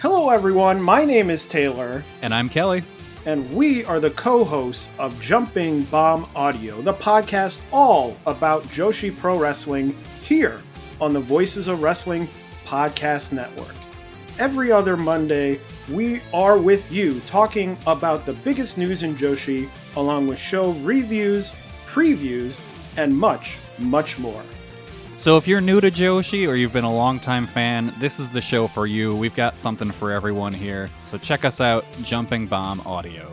Hello, everyone. My name is Taylor, And I'm Kelly. and we are the co hosts of Jumping Bomb Audio, the podcast all about Joshi Pro Wrestling here on the Voices of Wrestling Podcast Network. Every other Monday, we are with you talking about the biggest news in Joshi, along with show reviews, previews, and much, much more. So if you're new to Joshi or you've been a longtime fan, this is the show for you. We've got something for everyone here. So check us out, Jumping Bomb Audio.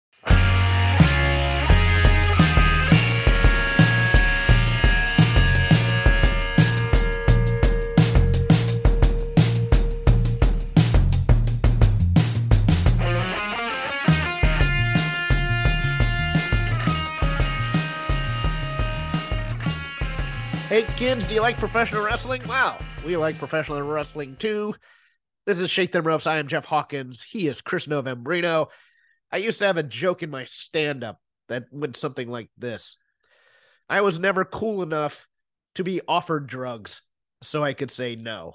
Hey kids, do you like professional wrestling? Wow, we like professional wrestling too. This is Shake Them Ropes. I am Jeff Hawkins. He is Chris Novembrino. I used to have a joke in my stand up that went something like this I was never cool enough to be offered drugs, so I could say no.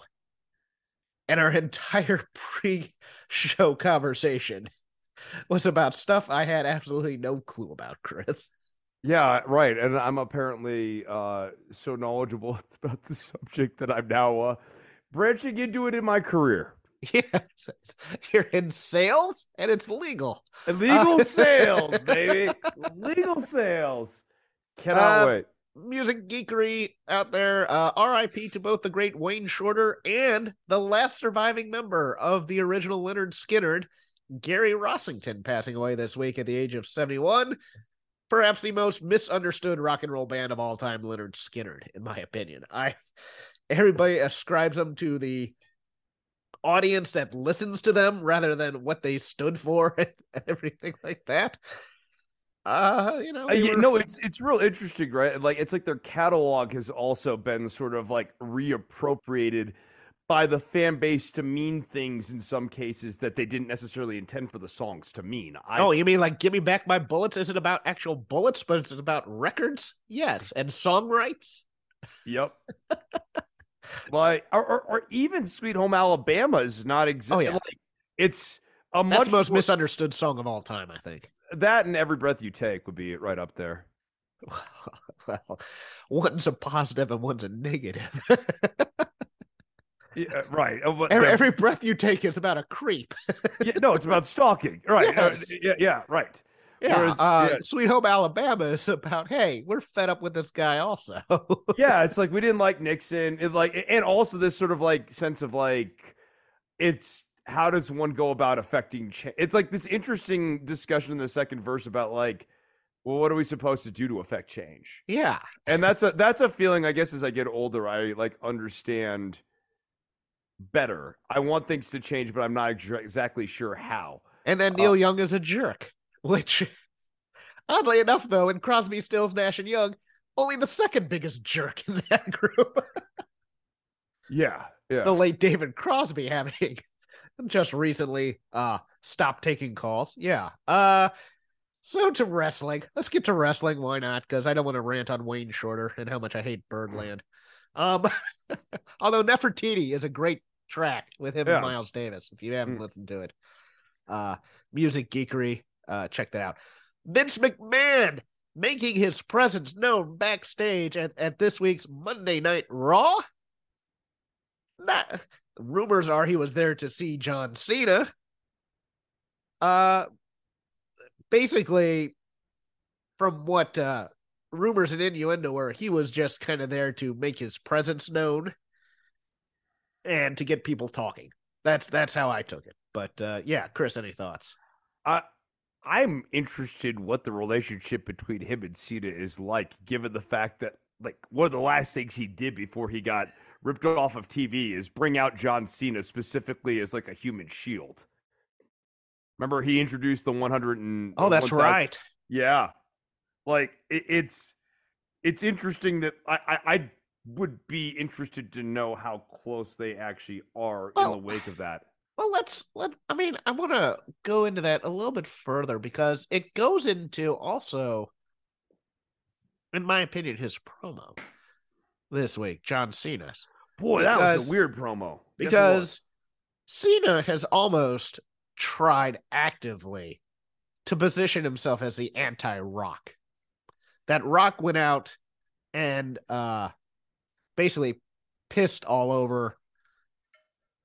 And our entire pre show conversation was about stuff I had absolutely no clue about, Chris. Yeah, right. And I'm apparently uh, so knowledgeable about the subject that I'm now uh, branching into it in my career. Yes, you're in sales and it's legal. Illegal Uh, sales, baby. Legal sales. Cannot Uh, wait. Music geekery out there. Uh, RIP to both the great Wayne Shorter and the last surviving member of the original Lynyrd Skynyrd, Gary Rossington, passing away this week at the age of 71. Perhaps the most misunderstood rock and roll band of all time, Lynyrd Skynyrd, in my opinion. I everybody ascribes them to the audience that listens to them rather than what they stood for and everything like that. Uh, you know, Uh, they yeah, were- no, it's it's real interesting, right? Like it's like their catalog has also been sort of like reappropriated by the fan base to mean things in some cases that they didn't necessarily intend for the songs to mean. I, oh, you mean like "Give Me Back My Bullets"? Is it about actual bullets, but it's about records? Yes, and song rights. Yep. like, or, or, or, even "Sweet Home Alabama" is not exactly. Oh, yeah. like, it's a That's much the most more- misunderstood song of all time, I think. that and "Every Breath You Take" would be right up there. well, one's a positive and one's a negative. Yeah, right. Uh, every, the- every breath you take is about a creep. yeah, no, it's about stalking. Right. Uh, yeah, yeah, right. Yeah, Whereas- uh, yeah. Sweet Home Alabama is about, hey, we're fed up with this guy also. yeah, it's like we didn't like Nixon. It like and also this sort of like sense of like it's how does one go about affecting change? It's like this interesting discussion in the second verse about like, well, what are we supposed to do to affect change? yeah. And that's a that's a feeling I guess as I get older I like understand better. I want things to change, but I'm not exactly sure how. And then Uh, Neil Young is a jerk, which, oddly enough, though, in Crosby, Stills, Nash, and Young, only the second biggest jerk in that group, Yeah, yeah. the late David Crosby, having just recently uh stopped taking calls. Yeah. Uh, so to wrestling. Let's get to wrestling. Why not? Because I don't want to rant on Wayne Shorter and how much I hate Birdland. Um, although Nefertiti is a great track with him Yeah. and Miles Davis. If you haven't Mm. listened to it, uh, music geekery, uh, check that out. Vince McMahon making his presence known backstage at, at this week's Monday Night Raw. Not, rumors are he was there to see John Cena. Uh, basically, from what uh, rumors and innuendo were, he was just kind of there to make his presence known and to get people talking. That's that's how I took it. But uh, yeah, Chris, any thoughts? I I'm interested what the relationship between him and Cena is like, given the fact that like one of the last things he did before he got ripped off of TV is bring out John Cena specifically as like a human shield. Remember he introduced the 100 and Oh, that's 1000 right. Yeah, like it, it's it's interesting that I, I I would be interested to know how close they actually are in the wake of that. Well, let's let. I mean, I want to go into that a little bit further because it goes into also, in my opinion, his promo this week, John Cena's, Boy, that was a weird promo. Because Cena has almost tried actively to position himself as the anti-Rock. That Rock went out and uh basically pissed all over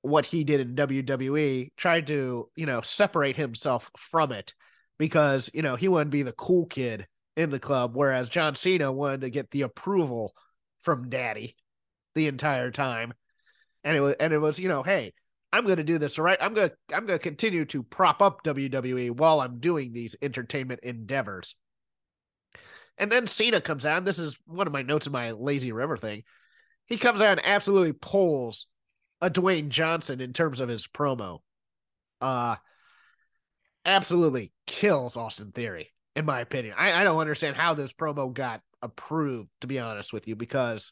what he did in WWE, tried to, you know, separate himself from it because, you know, he wanted to be the cool kid in the club, whereas John Cena wanted to get the approval from Daddy the entire time. And it was and it was, you know, hey, I'm going to do this, right? I'm going to I'm going to continue to prop up WWE while I'm doing these entertainment endeavors. And then Cena comes out. This is one of my notes in my lazy river thing. He comes out and absolutely pulls a Dwayne Johnson in terms of his promo. Uh absolutely kills Austin Theory, in my opinion. I, I don't understand how this promo got approved, to be honest with you, because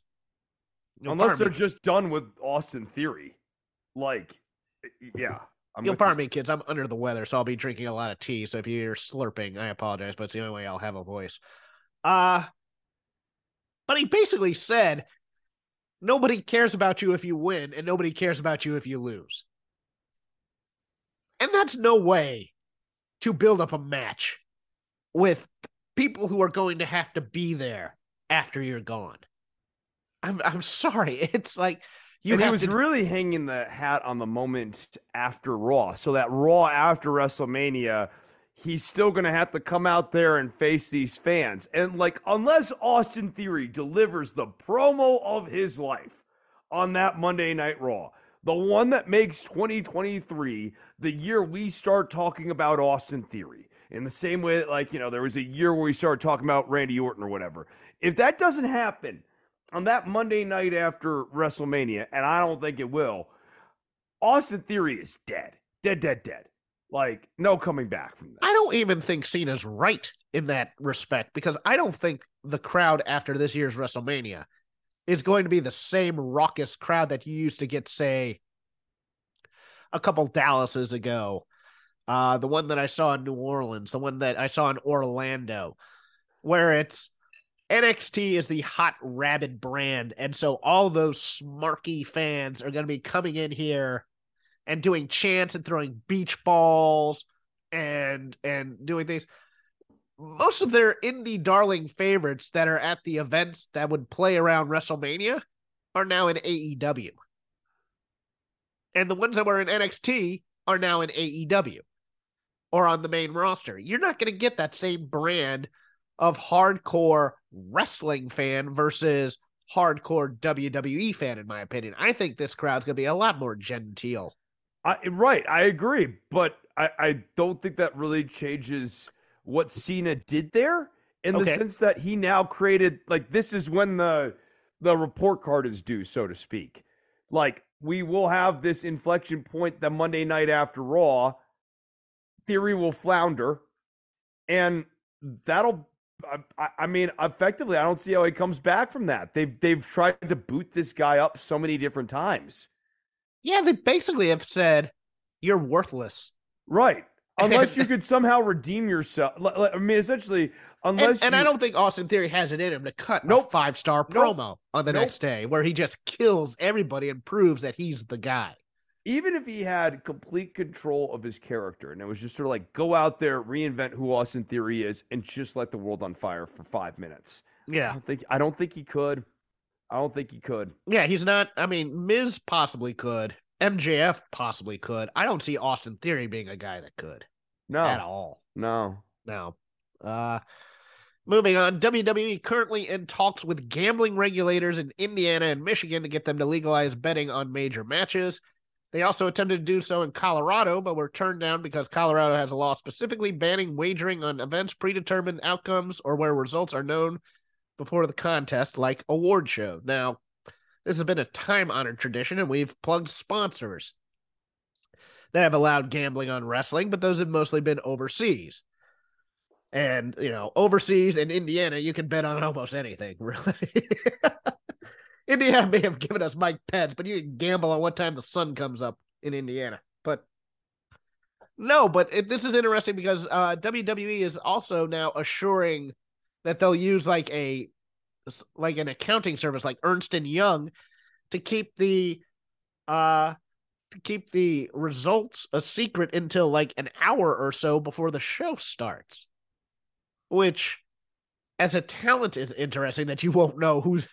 Unless they're just done with Austin Theory. Like, yeah. I'm You'll pardon you. me, kids. I'm under the weather, so I'll be drinking a lot of tea. So if you're slurping, I apologize, but it's the only way I'll have a voice. Uh but he basically said nobody cares about you if you win, and nobody cares about you if you lose. And that's no way to build up a match with people who are going to have to be there after you're gone. I'm I'm sorry. It's like you and he was to really hanging the hat on the moment after Raw. So that Raw after WrestleMania, he's still going to have to come out there and face these fans. And like, unless Austin Theory delivers the promo of his life on that Monday Night Raw, the one that makes 2023 the year we start talking about Austin Theory. In the same way that, like, you know, there was a year where we started talking about Randy Orton or whatever. If that doesn't happen, on that Monday night after WrestleMania, and I don't think it will, Austin Theory is dead. Dead, dead, dead. Like, no coming back from this. I don't even think Cena's right in that respect because I don't think the crowd after this year's WrestleMania is going to be the same raucous crowd that you used to get, say, a couple Dallases ago. Uh, the one that I saw in New Orleans, the one that I saw in Orlando, where it's NXT is the hot rabid brand, and so all those smarky fans are going to be coming in here and doing chants and throwing beach balls and and doing things. Most of their indie darling favorites that are at the events that would play around WrestleMania are now in AEW. And the ones that were in NXT are now in AEW or on the main roster. You're not going to get that same brand of hardcore wrestling fan versus hardcore WWE fan, in my opinion. I think this crowd's going to be a lot more genteel. I, right, I agree, but I, I don't think that really changes what Cena did there in the sense that he now created like this is when the the report card is due, so to speak. Like we will have this inflection point the Monday night after Raw. Theory will flounder, and that'll. I- I, I mean, effectively, I don't see how he comes back from that. They've they've tried to boot this guy up so many different times. Yeah, they basically have said, you're worthless. Right. Unless you could somehow redeem yourself. I mean, essentially, unless and you, I don't think Austin Theory has it in him to cut Nope. a five star Nope. promo on the Nope. next day where he just kills everybody and proves that he's the guy. even if he had complete control of his character and it was just sort of like go out there, reinvent who Austin Theory is, and just let the world on fire for five minutes. I Yeah. don't think I don't think he could. I don't think he could. Yeah, he's not. I mean, Miz possibly could. MJF possibly could. I don't see Austin Theory being a guy that could No. at all. No. No. Uh moving on, WWE currently in talks with gambling regulators in Indiana and Michigan to get them to legalize betting on major matches. They also attempted to do so in Colorado, but were turned down because Colorado has a law specifically banning wagering on events predetermined outcomes or where results are known before the contest, like award show. Now, this has been a time honored tradition, and we've plugged sponsors that have allowed gambling on wrestling, but those have mostly been overseas. And, you know, overseas in Indiana, you can bet on almost anything, really. Indiana may have given us Mike Pence, but you can gamble on what time the sun comes up in Indiana. But no, but it, this is interesting because uh, WWE is also now assuring that they'll use like a like an accounting service like Ernst and Young to keep the uh to keep the results a secret until like an hour or so before the show starts. Which as a talent is interesting that you won't know who's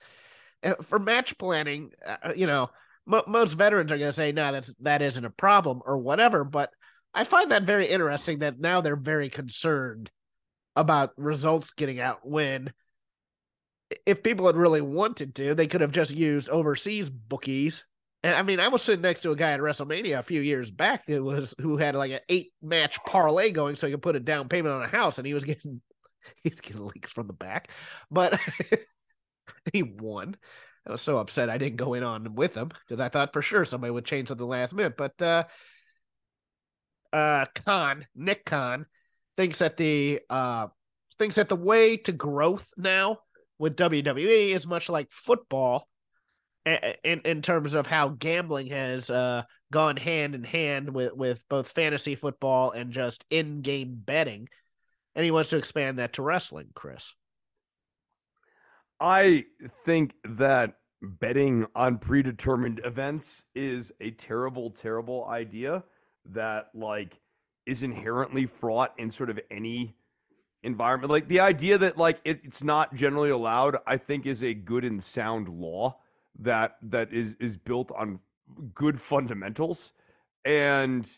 uh, for match planning, uh, you know, mo- most veterans are going to say, "No, that's that isn't a problem" or whatever. But I find that very interesting that now they're very concerned about results getting out when if people had really wanted to, they could have just used overseas bookies. And I mean, I was sitting next to a guy at WrestleMania a few years back that was who had like an eight match parlay going so he could put a down payment on a house and he was getting he's getting leaks from the back. But he won. I was so upset I didn't go in on with him because I thought for sure somebody would change at the last minute. But uh uh Khan, Nick Khan, thinks that the uh thinks that the way to growth now with WWE is much like football in in terms of how gambling has uh gone hand in hand with with both fantasy football and just in-game betting. And he wants to expand that to wrestling chris. I think that betting on predetermined events is a terrible, terrible idea that like is inherently fraught in sort of any environment. Like the idea that like it, it's not generally allowed, I think is a good and sound law that that is is built on good fundamentals. And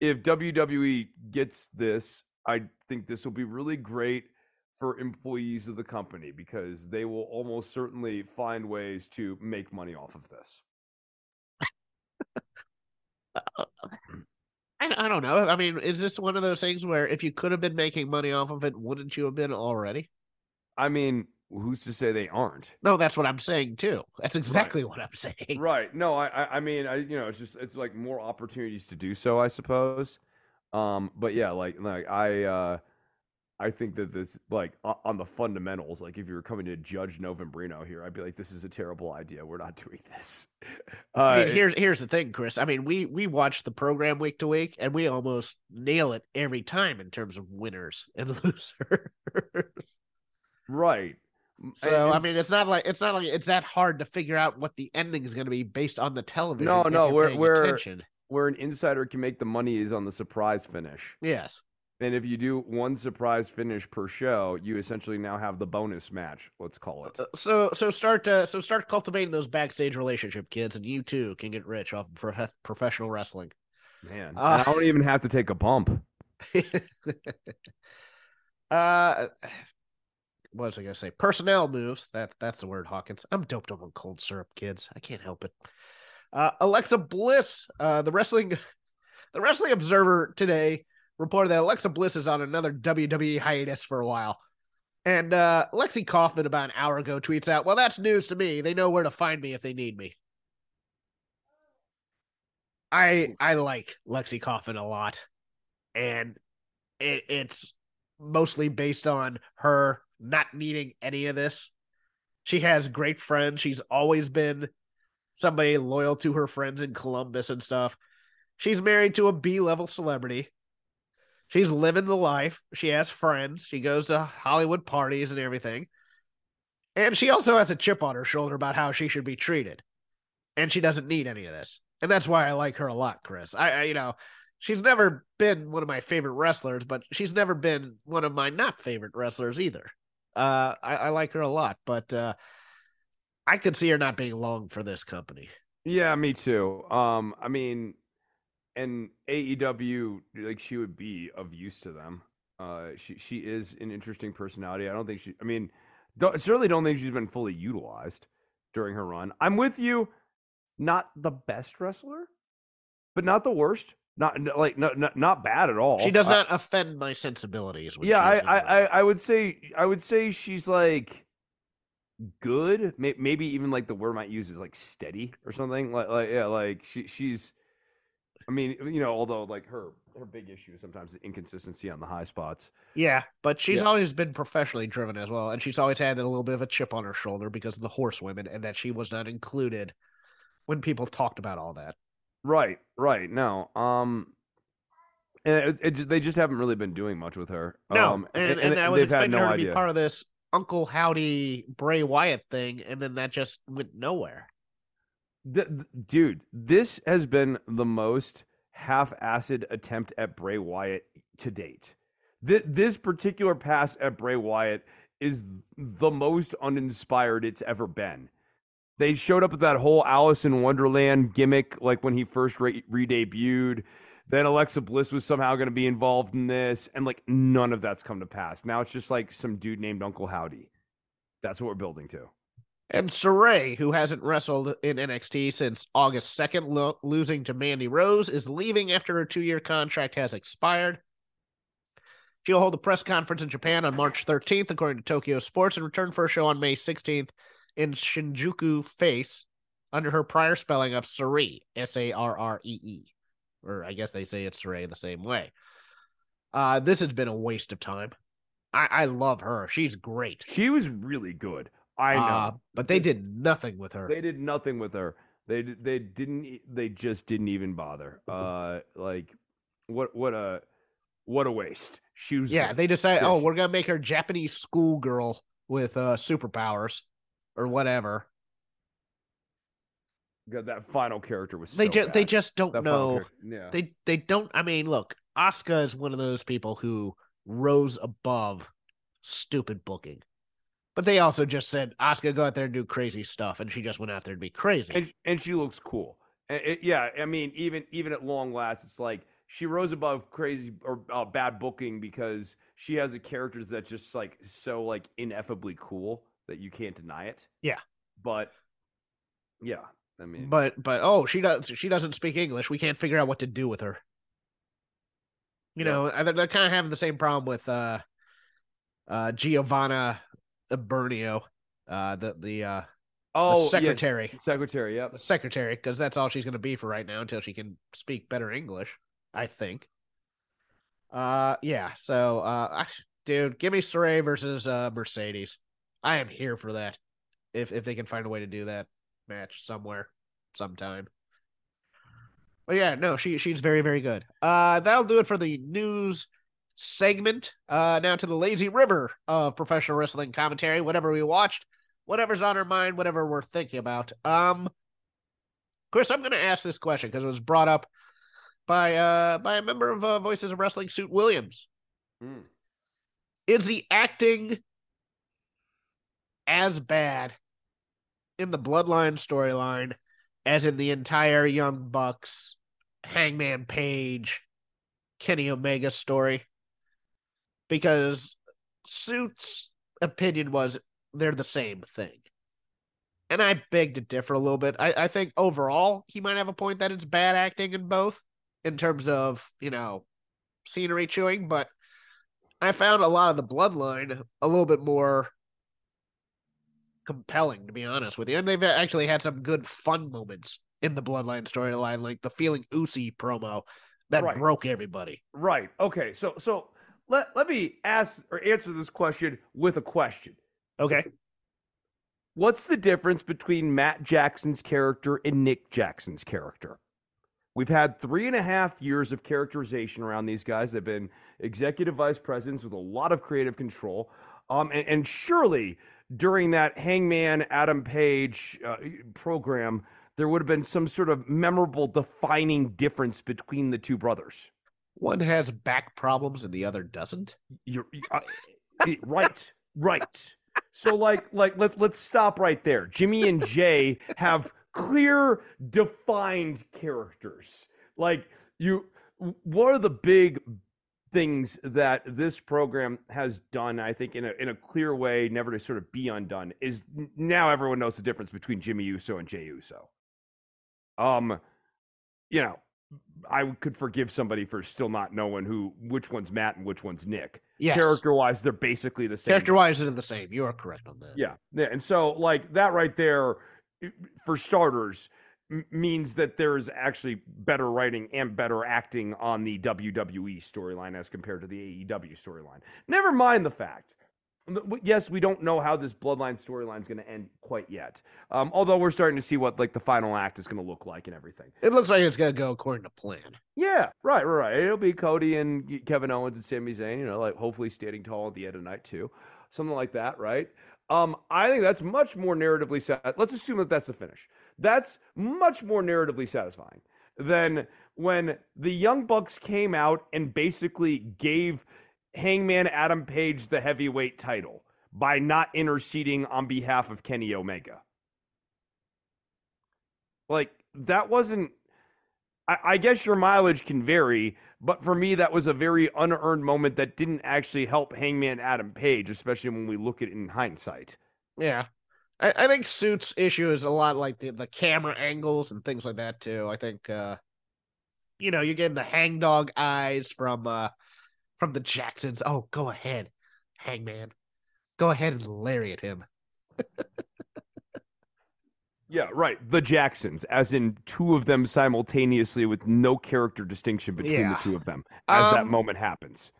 if WWE gets this, I think this will be really great for employees of the company because they will almost certainly find ways to make money off of this. I, I don't know i mean is this one of those things where if you could have been making money off of it wouldn't you have been already I mean, who's to say they aren't? no that's what i'm saying too that's exactly what i'm saying Right. No, I I- I mean, I you know, it's just it's like more opportunities to do so, I suppose. Um, but yeah, like like I uh I think that this, like, on the fundamentals, like, if you were coming to judge Novembrino here, I'd be like, this is a terrible idea. We're not doing this. Uh, I mean, here's here's the thing, Chris. I mean, we we watch the program week to week, and we almost nail it every time in terms of winners and losers. right. so I mean, it's not like it's not like it's that hard to figure out what the ending is going to be based on the television. No, no, we're- attention. where an insider can make the money is on the surprise finish. Yes. And if you do one surprise finish per show, you essentially now have the bonus match, let's call it. Uh, So so start uh, so start cultivating those backstage relationship kids, and you too can get rich off of prof- professional wrestling. Man, Uh, I don't even have to take a bump. uh, what was I gonna say? Personnel moves. That that's the word, Hawkins. I'm doped up on cold syrup, kids. I can't help it. Uh, Alexa Bliss, uh, the wrestling, the Wrestling Observer today reported that Alexa Bliss is on another WWE hiatus for a while. And uh, Lexi Kaufman, about an hour ago, tweets out, "Well, that's news to me. They know where to find me if they need me." I I like Lexi Kaufman a lot, and it, it's mostly based on her not needing any of this. She has great friends. She's always been somebody loyal to her friends in Columbus and stuff. She's married to a B level celebrity. She's living the life. She has friends. She goes to Hollywood parties and everything. And she also has a chip on her shoulder about how she should be treated. And she doesn't need any of this. And that's why I like her a lot, Chris. I, I you know, she's never been one of my favorite wrestlers, but she's never been one of my not favorite wrestlers either. Uh, I, I like her a lot, but uh, I could see her not being long for this company. Yeah, me too. Um, I mean, and AEW, like she would be of use to them. Uh, she she is an interesting personality. I don't think she. I mean, don't, certainly don't think she's been fully utilized during her run. I'm with you. Not the best wrestler, but not the worst. Not like not not, not bad at all. She does I- not offend my sensibilities. yeah, I, I, I. I would say I would say she's like good. Maybe even like the word I might use is like steady or something. Like like yeah, like she she's. I mean, you know, although like her her big issue is sometimes the inconsistency on the high spots. Yeah, but she's Yeah. always been professionally driven as well, and she's always had a little bit of a chip on her shoulder because of the horsewomen, and that she was not included when people talked about all that. Right, right. No, um, and it, it, they just haven't really been doing much with her. No, um, and, and, I was they've had expecting no her to idea. be part of this Uncle Howdy Bray Wyatt thing, and then that just went nowhere. Th- th- dude, this has been the most half-assed attempt at Bray Wyatt to date. Th- this particular pass at Bray Wyatt is the most uninspired it's ever been. They showed up with that whole Alice in Wonderland gimmick, like when he first re debuted. Then Alexa Bliss was somehow going to be involved in this, and like none of that's come to pass. Now it's just like some dude named Uncle Howdy. That's what we're building to. And Sarray, who hasn't wrestled in NXT since August 2nd, lo- losing to Mandy Rose, is leaving after her two year contract has expired. She'll hold a press conference in Japan on March 13th, according to Tokyo Sports, and return for a show on May 16th in Shinjuku Face under her prior spelling of Saree, S A R R E E. Or I guess they say it's Sarray the same way. Uh, this has been a waste of time. I, I love her. She's great. She was really good. I know. Uh, but they did nothing with her. They did nothing with her. They they didn't. They just didn't even bother. Uh, like what what a what a waste. She was. Yeah, they decided, Yeah, oh, we're gonna make her Japanese schoolgirl with uh superpowers or whatever. God, that final character was. they so just they just don't That know. Yeah. They they don't. I mean, look, Asuka is one of those people who rose above stupid booking, but they also just said Asuka go out there and do crazy stuff, and she just went out there to be crazy. and and she looks cool. And it- yeah, I mean, even even at long last, it's like she rose above crazy or uh, bad booking because she has a character that's just like so like ineffably cool that you can't deny it. Yeah. But yeah, I mean, but but oh, she does she doesn't speak English. We can't figure out what to do with her. You Yeah. know, they're, they're kind of having the same problem with uh uh Giovanna Bernio, uh the the uh oh yes, secretary. secretary. Yep. the secretary because that's all she's going to be for right now until she can speak better English, I think. Uh yeah, so uh dude, give me Sarray versus uh, Mercedes. I am here for that. If if they can find a way to do that match somewhere, sometime. But yeah, no, she she's very very good. Uh, that'll do it for the news segment. Uh, now to the lazy river of professional wrestling commentary. Whatever we watched, whatever's on our mind, whatever we're thinking about. Um, Chris, I'm going to ask this question because it was brought up by uh by a member of uh, Voices of Wrestling, Suit Williams. Mm. Is the acting as bad in the Bloodline storyline as in the entire Young Bucks, Hangman Page, Kenny Omega story? Because Suit's opinion was they're the same thing. And I beg to differ a little bit. I, I think overall he might have a point that it's bad acting in both in terms of, you know, scenery chewing, but I found a lot of the bloodline a little bit more compelling, to be honest with you. And they've actually had some good fun moments in the bloodline storyline, like the feeling Usi promo that Right. broke everybody. Right. Okay. So so let let me ask or answer this question with a question. Okay. What's the difference between Matt Jackson's character and Nick Jackson's character? We've had three and a half years of characterization around these guys. They've been executive vice presidents with a lot of creative control. Um, and, and surely during that Hangman Adam Page uh, program, there would have been some sort of memorable defining difference between the two brothers. One has back problems and the other doesn't. You're right, right. So like like let let's stop right there. Jimmy and Jey have clear defined characters. Like you what are the big things that this program has done I think in a in a clear way never to sort of be undone is now everyone knows the difference between Jimmy Uso and Jey Uso. Um you know, I could forgive somebody for still not knowing who which one's Matt and which one's Nick. Yes. Character wise, they're basically the same. Character wise, they're the same. You are correct on that. Yeah, yeah, and so like that right there, for starters, m- means that there's actually better writing and better acting on the WWE storyline as compared to the AEW storyline. Never mind the fact. Yes, we don't know how this bloodline storyline is going to end quite yet. Um, although we're starting to see what like the final act is going to look like and everything. It looks like it's gonna go according to plan. Yeah, right, right. It'll be Cody and Kevin Owens and Sami Zayn, you know, like hopefully standing tall at the end of night too. Something like that, right? Um, I think that's much more narratively sat. Let's assume that that's the finish. That's much more narratively satisfying than when the Young Bucks came out and basically gave Hangman Adam Page the heavyweight title by not interceding on behalf of Kenny Omega. Like that wasn't I, I guess your mileage can vary, but for me, that was a very unearned moment that didn't actually help Hangman Adam Page, especially when we look at it in hindsight. Yeah. I, I think Suits issue is a lot like the, the camera angles and things like that too. I think uh you know, you're getting the hangdog eyes from uh from the Jacksons. Oh, go ahead, Hangman. Go ahead and lariat him. Yeah, right. The Jacksons, as in two of them simultaneously with no character distinction between Yeah. the two of them as that Um, moment happens.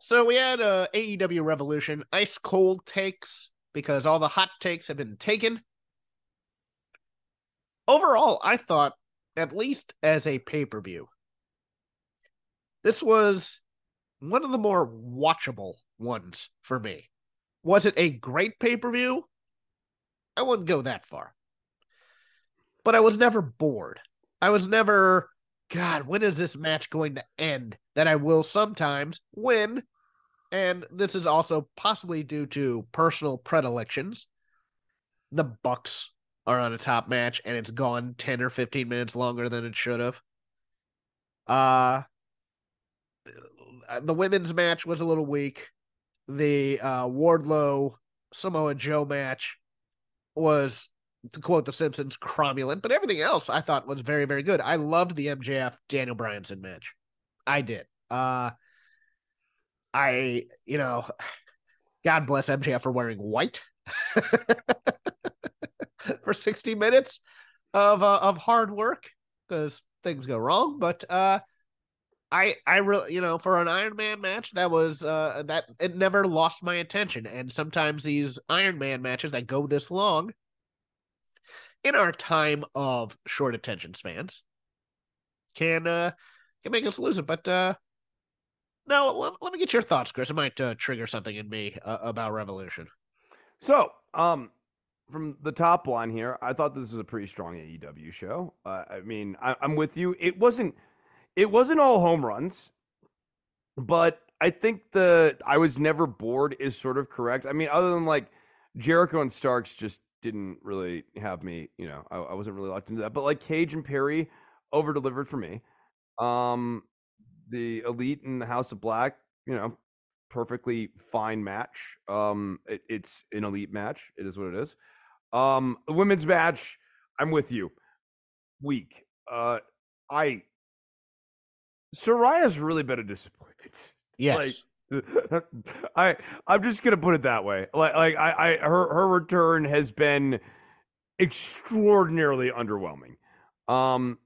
So we had uh, AEW Revolution, ice cold takes because all the hot takes have been taken. Overall, I thought, at least as a pay per view, this was one of the more watchable ones for me. Was it a great pay per view? I wouldn't go that far. But I was never bored. I was never, God, when is this match going to end? That I will sometimes win. And this is also possibly due to personal predilections. The Bucks are on a top match and it's gone 10 or 15 minutes longer than it should have. Uh the women's match was a little weak. The uh Wardlow Samoa Joe match was to quote the Simpsons cromulent, but everything else I thought was very very good. I loved the MJF Daniel Bryanson match. I did. Uh I, you know, God bless MJF for wearing white for 60 minutes of uh, of hard work because things go wrong. But uh, I I really you know for an Iron Man match that was uh that it never lost my attention and sometimes these Iron Man matches that go this long in our time of short attention spans can uh can make us lose it but uh no let, let me get your thoughts Chris it might uh, trigger something in me uh, about Revolution So, um, from the top line here, I thought this was a pretty strong AEW show. Uh, I mean, I, I'm with you. It wasn't, it wasn't all home runs, but I think the I was never bored is sort of correct. I mean, other than like Jericho and Starks just didn't really have me. You know, I, I wasn't really locked into that. But like Cage and Perry over delivered for me. Um, the Elite and the House of Black, you know, perfectly fine match. Um, it, it's an elite match. It is what it is. Um, the women's match, I'm with you. Weak. Uh, I Saraya's really been a disappointment. yes Like, I I'm just gonna put it that way. Like like I, I her her return has been extraordinarily underwhelming. Um,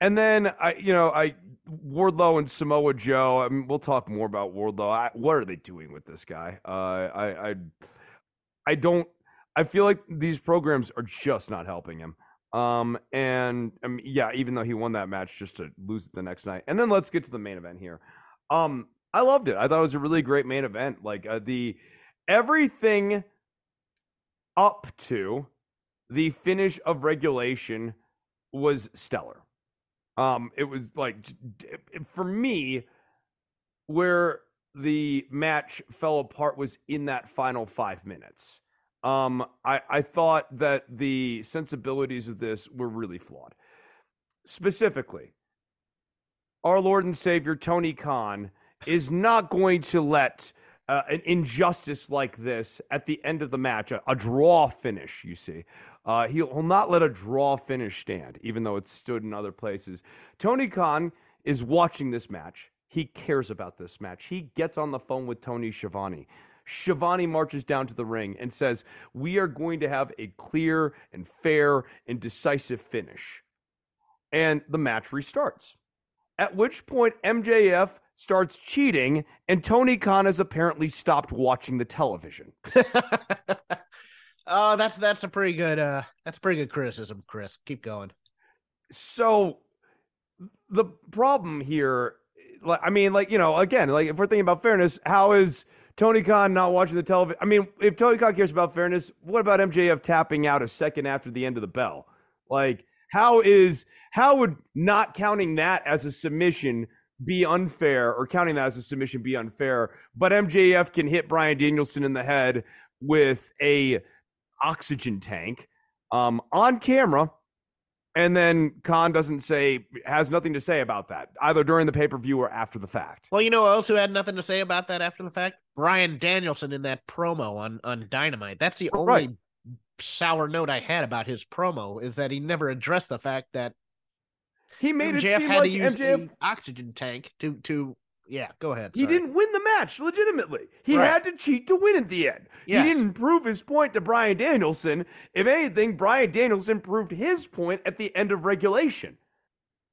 and then I you know I Wardlow and Samoa Joe. I mean, we'll talk more about Wardlow. I, what are they doing with this guy? Uh, I I I don't. I feel like these programs are just not helping him. Um, and I mean, yeah, even though he won that match just to lose it the next night. And then let's get to the main event here. Um, I loved it. I thought it was a really great main event. Like uh, the everything up to the finish of regulation was stellar. Um, it was like for me, where the match fell apart was in that final five minutes. Um, I, I thought that the sensibilities of this were really flawed. Specifically, our Lord and Savior Tony Khan is not going to let uh, an injustice like this at the end of the match, a, a draw finish, you see. Uh, he'll, he'll not let a draw finish stand, even though it stood in other places. Tony Khan is watching this match. He cares about this match. He gets on the phone with Tony Schiavone. Schiavone marches down to the ring and says, We are going to have a clear and fair and decisive finish. And the match restarts. At which point, MJF starts cheating, and Tony Khan has apparently stopped watching the television. oh that's that's a pretty good uh that's pretty good criticism Chris keep going So, the problem here, like, I mean, like, you know, again, like, if we're thinking about fairness, how is Tony Khan not watching the television? I mean, if Tony Khan cares about fairness, what about MJF tapping out a second after the end of the bell? Like, how is how would not counting that as a submission be unfair, or counting that as a submission be unfair? But MJF can hit Brian Danielson in the head with a oxygen tank um, on camera, and then Khan doesn't say has nothing to say about that either during the pay per view or after the fact. Well, you know, who else who had nothing to say about that after the fact? Brian Danielson in that promo on on Dynamite. That's the oh, only Right. sour note I had about his promo is that he never addressed the fact that He made MJF it seem had like to use MJF an oxygen tank to to yeah. Go ahead. he didn't win the match legitimately. He Right. had to cheat to win at the end. Yes. He didn't prove his point to Brian Danielson. If anything, Brian Danielson proved his point at the end of regulation.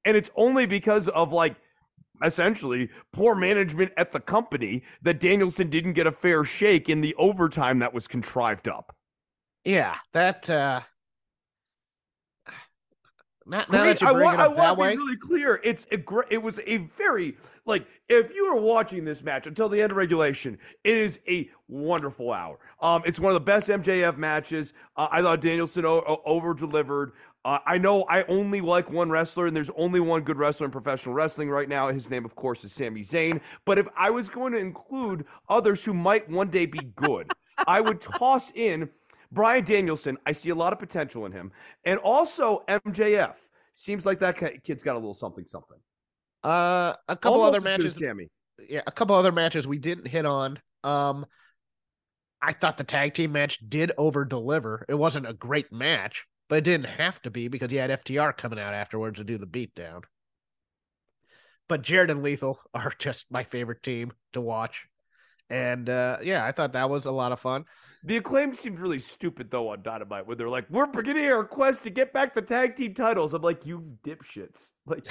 And it's only because of like essentially poor management at the company that Danielson didn't get a fair shake in the overtime that was contrived up. Yeah, that. uh Not Great. that I want, I want to be really clear. It's a gr- it was a very like if you were watching this match until the end of regulation, it is a wonderful hour. Um, it's one of the best MJF matches. Uh, I thought Danielson o- over delivered. Uh, I know I only like one wrestler, and there's only one good wrestler in professional wrestling right now. His name, of course, is Sami Zayn. But if I was going to include others who might one day be good, I would toss in Brian Danielson. I see a lot of potential in him, and also MJF. Seems like that kid's got a little something, something. Uh, a couple Almost other as good as matches. Sammy. yeah, a couple other matches we didn't hit on. Um, I thought the tag team match did over deliver. It wasn't a great match, but it didn't have to be because you had FTR coming out afterwards to do the beatdown. But Jarrett and Lethal are just my favorite team to watch. And uh, yeah, I thought that was a lot of fun. The acclaim seemed really stupid though on Dynamite when they're like, "We're beginning our quest to get back the tag team titles." I'm like, "You dipshits!" Like,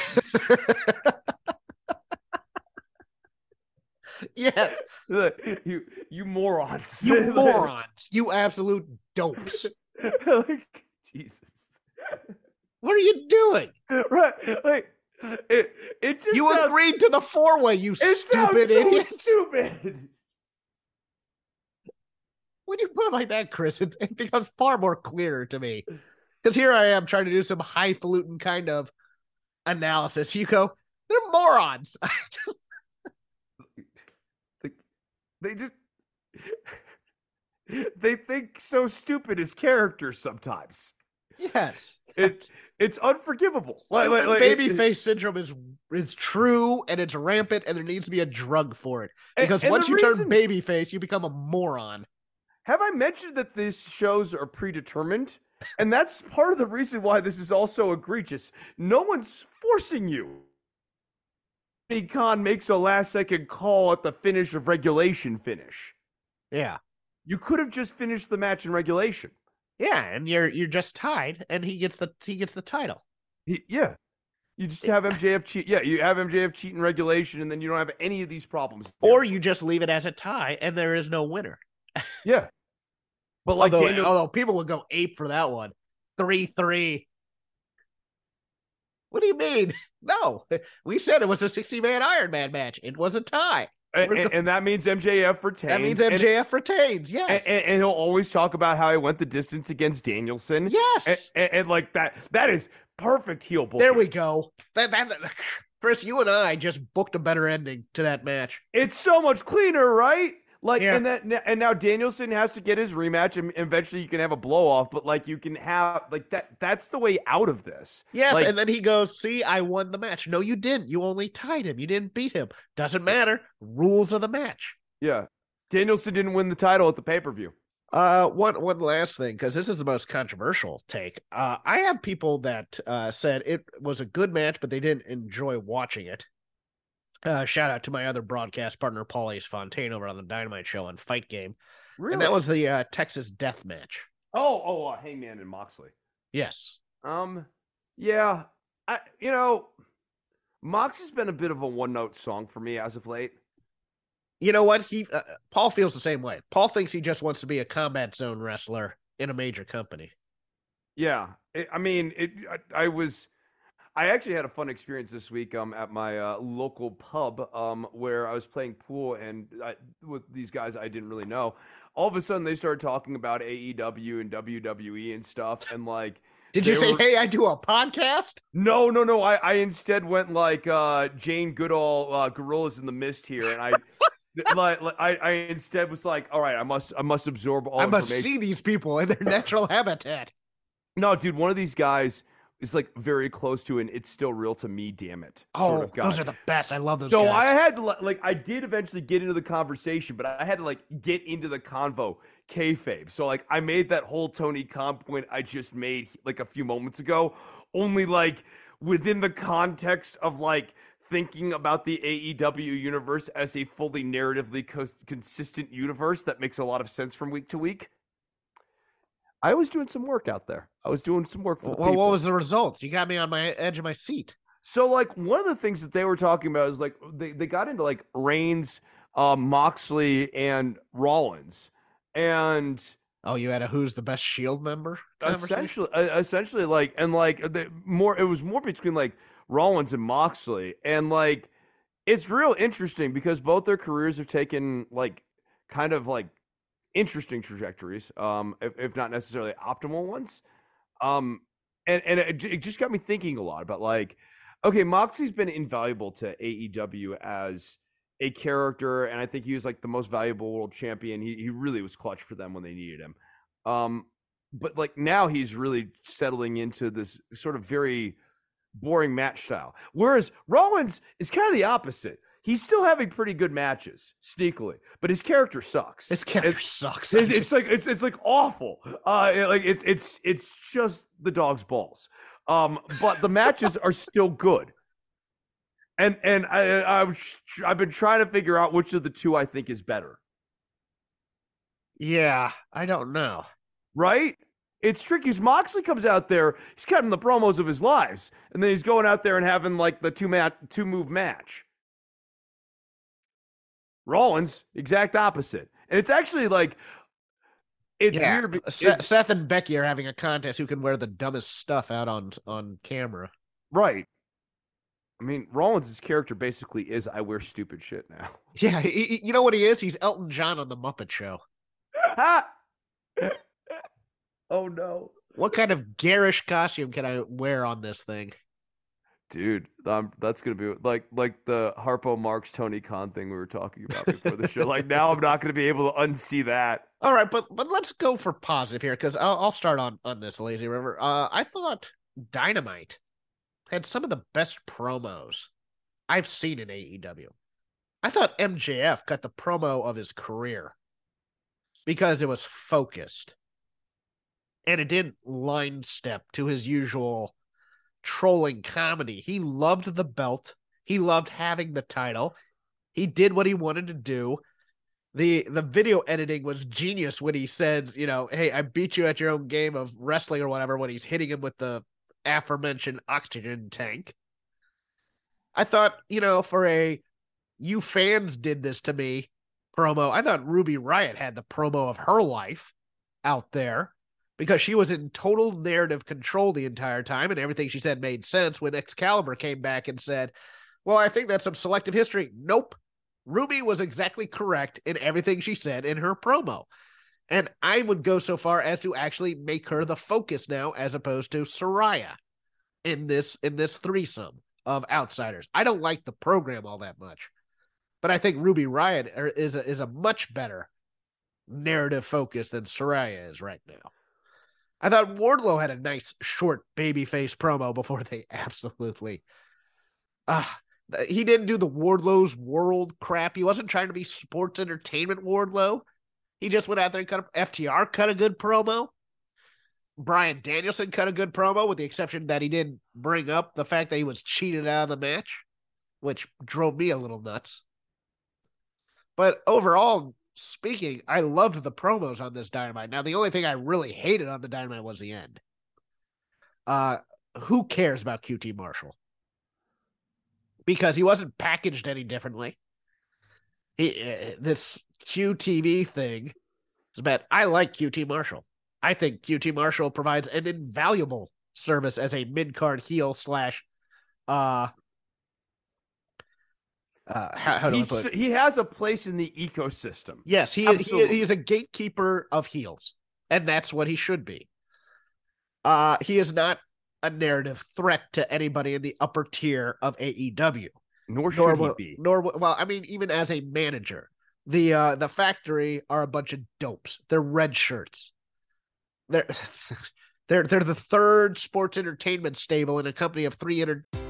yeah, you you morons. you morons, you absolute dopes. like Jesus. What are you doing? Right. Like it it just You sounds, agreed to the four way, you it stupid sounds so idiot. stupid. When you put it like that, Chris, it, it becomes far more clear to me. Because here I am trying to do some highfalutin kind of analysis. You go, they're morons. They just they think so stupid as characters sometimes. yes. It's it's unforgivable. Like, like, like baby it- face syndrome is is true and it's rampant and there needs to be a drug for it. Because and once you reason- turn baby face, you become a moron. Have I mentioned that these shows are predetermined? And that's part of the reason why this is also egregious. No one's forcing you. Tony Khan makes a last second call at the finish of regulation finish. Yeah. You could have just finished the match in regulation. Yeah, and you're you're just tied and he gets the he gets the title. He- yeah. You just have MJF cheat. Yeah, you have MJF cheat in regulation, and then you don't have any of these problems. Or you just leave it as a tie and there is no winner. Yeah. But like although, Daniel, although people would go ape for that one. Three three. What do you mean? No, we said it was a 60 man Iron Man match. It was a tie. and, and- and that means MJF retains. That means and- MJF retains. Yes. And, and, and he'll always talk about how he went the distance against Danielson. yes. And, and- and, like that, that is perfect heel booking. there we go. That, that, Chris, you and I just booked a better ending to that match. It's so much cleaner, right? Like, Yeah. and that, and now Danielson has to get his rematch, and eventually you can have a blow off. But like, you can have like that. That's the way out of this. Yes, Like- and then he goes, "See, I won the match." No, you didn't. You only tied him. You didn't beat him. Doesn't matter. Rules of the match. Yeah, Danielson didn't win the title at the pay per view. Uh, one one last thing, because this is the most controversial take. Uh, I have people that uh said it was a good match, but they didn't enjoy watching it. Uh, shout out to my other broadcast partner, Paul Ace Fontaine, over on the Dynamite Show on Fight Game, Really? and that was the uh, Texas Death Match. oh, oh, uh, Hangman and Moxley. Yes, Um, yeah, I you know, Mox has been a bit of a one note song for me as of late. you know what? He uh, Paul feels the same way. Paul thinks he just wants to be a combat zone wrestler in a major company. Yeah, it, I mean, it. I, I was, I actually had a fun experience this week um at my uh, local pub um where I was playing pool and I, with these guys I didn't really know. All of a sudden, they started talking about AEW and WWE and stuff, and like. Did you say, were- "Hey, I do a podcast"? No, no, no. I, I instead went like uh, Jane Goodall, uh, Gorillas in the Mist here, and I, like, like, I, I instead was like, all right, I must, I must absorb all I must see these people in their natural habitat. No, dude, one of these guys is like very close to an "it's still real to me, damn it" sort Oh, of guy. those are the best. I love those. so guys. I had to like, I did eventually get into the conversation, but I had to like get into the convo kayfabe. So like, I made that whole Tony Khan point I just made like a few moments ago, only like within the context of like thinking about the AEW universe as a fully narratively cons- consistent universe that makes a lot of sense from week to week. I was doing some work out there. I was doing some work for the well, people. what was the results? You got me on my edge of my seat. So like one of the things that they were talking about is like they, they got into like Reigns, um, Moxley, and Rollins, and Oh, you had a who's the best Shield member? essentially, uh, essentially like and like the more it was more between like Rollins and Moxley, and like it's real interesting because both their careers have taken like kind of like interesting trajectories, um, if, if not necessarily optimal ones, um, and and it, it just got me thinking a lot about like, okay, Moxley's been invaluable to AEW as a character, and I think he was like the most valuable world champion. He he really was clutch for them when they needed him. Um, but like now he's really settling into this sort of very boring match style. Whereas Rollins is kind of the opposite. He's still having pretty good matches, sneakily, but his character sucks. This character It- sucks. it's, it's like it's it's like awful. Uh, it- like it's it's it's just the dog's balls. Um, but the matches are still good. And and I I was- I've been trying to figure out which of the two I think is better. yeah, I don't know. Right? It's tricky. 'cause Moxley comes out there, he's cutting the promos of his lives, and then he's going out there and having like the two mat two move match. Rollins, exact opposite. And it's actually like it's yeah. weird. Uh, Seth, it's- Seth and Becky are having a contest who can wear the dumbest stuff out on on camera. right. I mean, Rollins' character basically is I wear stupid shit now. Yeah, he- you know what he is? He's Elton John on the Muppet Show. oh no. What kind of garish costume can I wear on this thing? Dude, that's gonna be like like the Harpo Marx Tony Khan thing we were talking about before the show. Like now, I'm not gonna be able to unsee that. All right, but but let's go for positive here because I'll, I'll start on on this lazy river. Uh, I thought Dynamite had some of the best promos I've seen in AEW. I thought MJF got the promo of his career because it was focused and it didn't line step to his usual trolling comedy. He loved the belt. He loved having the title. He did what he wanted to do the the video editing was genius when he said, you know, hey, I beat you at your own game of wrestling or whatever when he's hitting him with the aforementioned oxygen tank. I thought, you know, for a you fans did this to me promo, I thought Ruby Riott had the promo of her life out there because she was in total narrative control the entire time and everything she said made sense when Excalibur came back and said, Well, I think that's some selective history. Nope. Ruby was exactly correct in everything she said in her promo. And I would go so far as to actually make her the focus now as opposed to Saraya in this in this threesome of outsiders. I don't like the program all that much. But I think Ruby Riott er, is a, is a much better narrative focus than Saraya is right now. I thought Wardlow had a nice short babyface promo before they absolutely ah he didn't do the Wardlow's world crap. He wasn't trying to be sports entertainment Wardlow. He just went out there and cut a, FTR cut a good promo. Bryan Danielson cut a good promo, with the exception that he didn't bring up the fact that he was cheated out of the match, which drove me a little nuts. But overall speaking, I loved the promos on this Dynamite. Now, the only thing I really hated on the Dynamite was the end. Uh, who cares about QT Marshall? Because he wasn't packaged any differently. He, uh, this QTV thing is bad. I like QT Marshall. I think QT Marshall provides an invaluable service as a mid card heel slash. Uh, uh, how, how do put it? he has a place in the ecosystem. Yes, he is, he, he is a gatekeeper of heels, and that's what he should be. Uh, he is not a narrative threat to anybody in the upper tier of AEW. Nor Nor should he be. nor will- well, I mean, even as a manager, the uh the factory are a bunch of dopes. They're red shirts. They're they're they're the third sports entertainment stable in a company of three hundred. enter-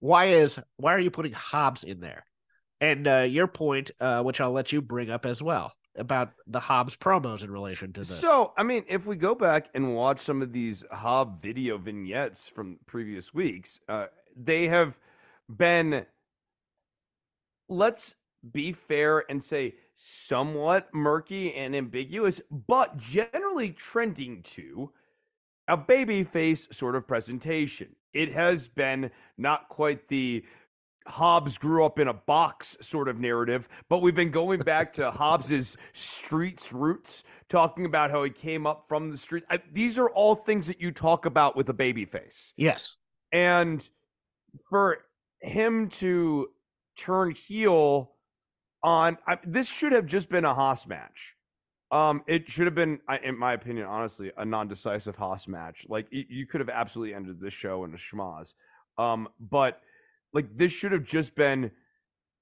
Why is why are you putting Hobbs in there? And uh, your point, uh, which I'll let you bring up as well, about the Hobbs promos in relation to this. So, I mean, if we go back and watch some of these Hobb video vignettes from previous weeks, uh, they have been, let's be fair and say, somewhat murky and ambiguous, but generally trending to a babyface sort of presentation. It has been not quite the Hobbs grew up in a box sort of narrative, but we've been going back to Hobbs's streets roots, talking about how he came up from the streets. These are all things that you talk about with a baby face. Yes. And for him to turn heel on I, this should have just been a hoss match. Um, it should have been, in my opinion, honestly, a non-decisive hoss match. Like you could have absolutely ended this show in a schmozz. Um, but like this should have just been,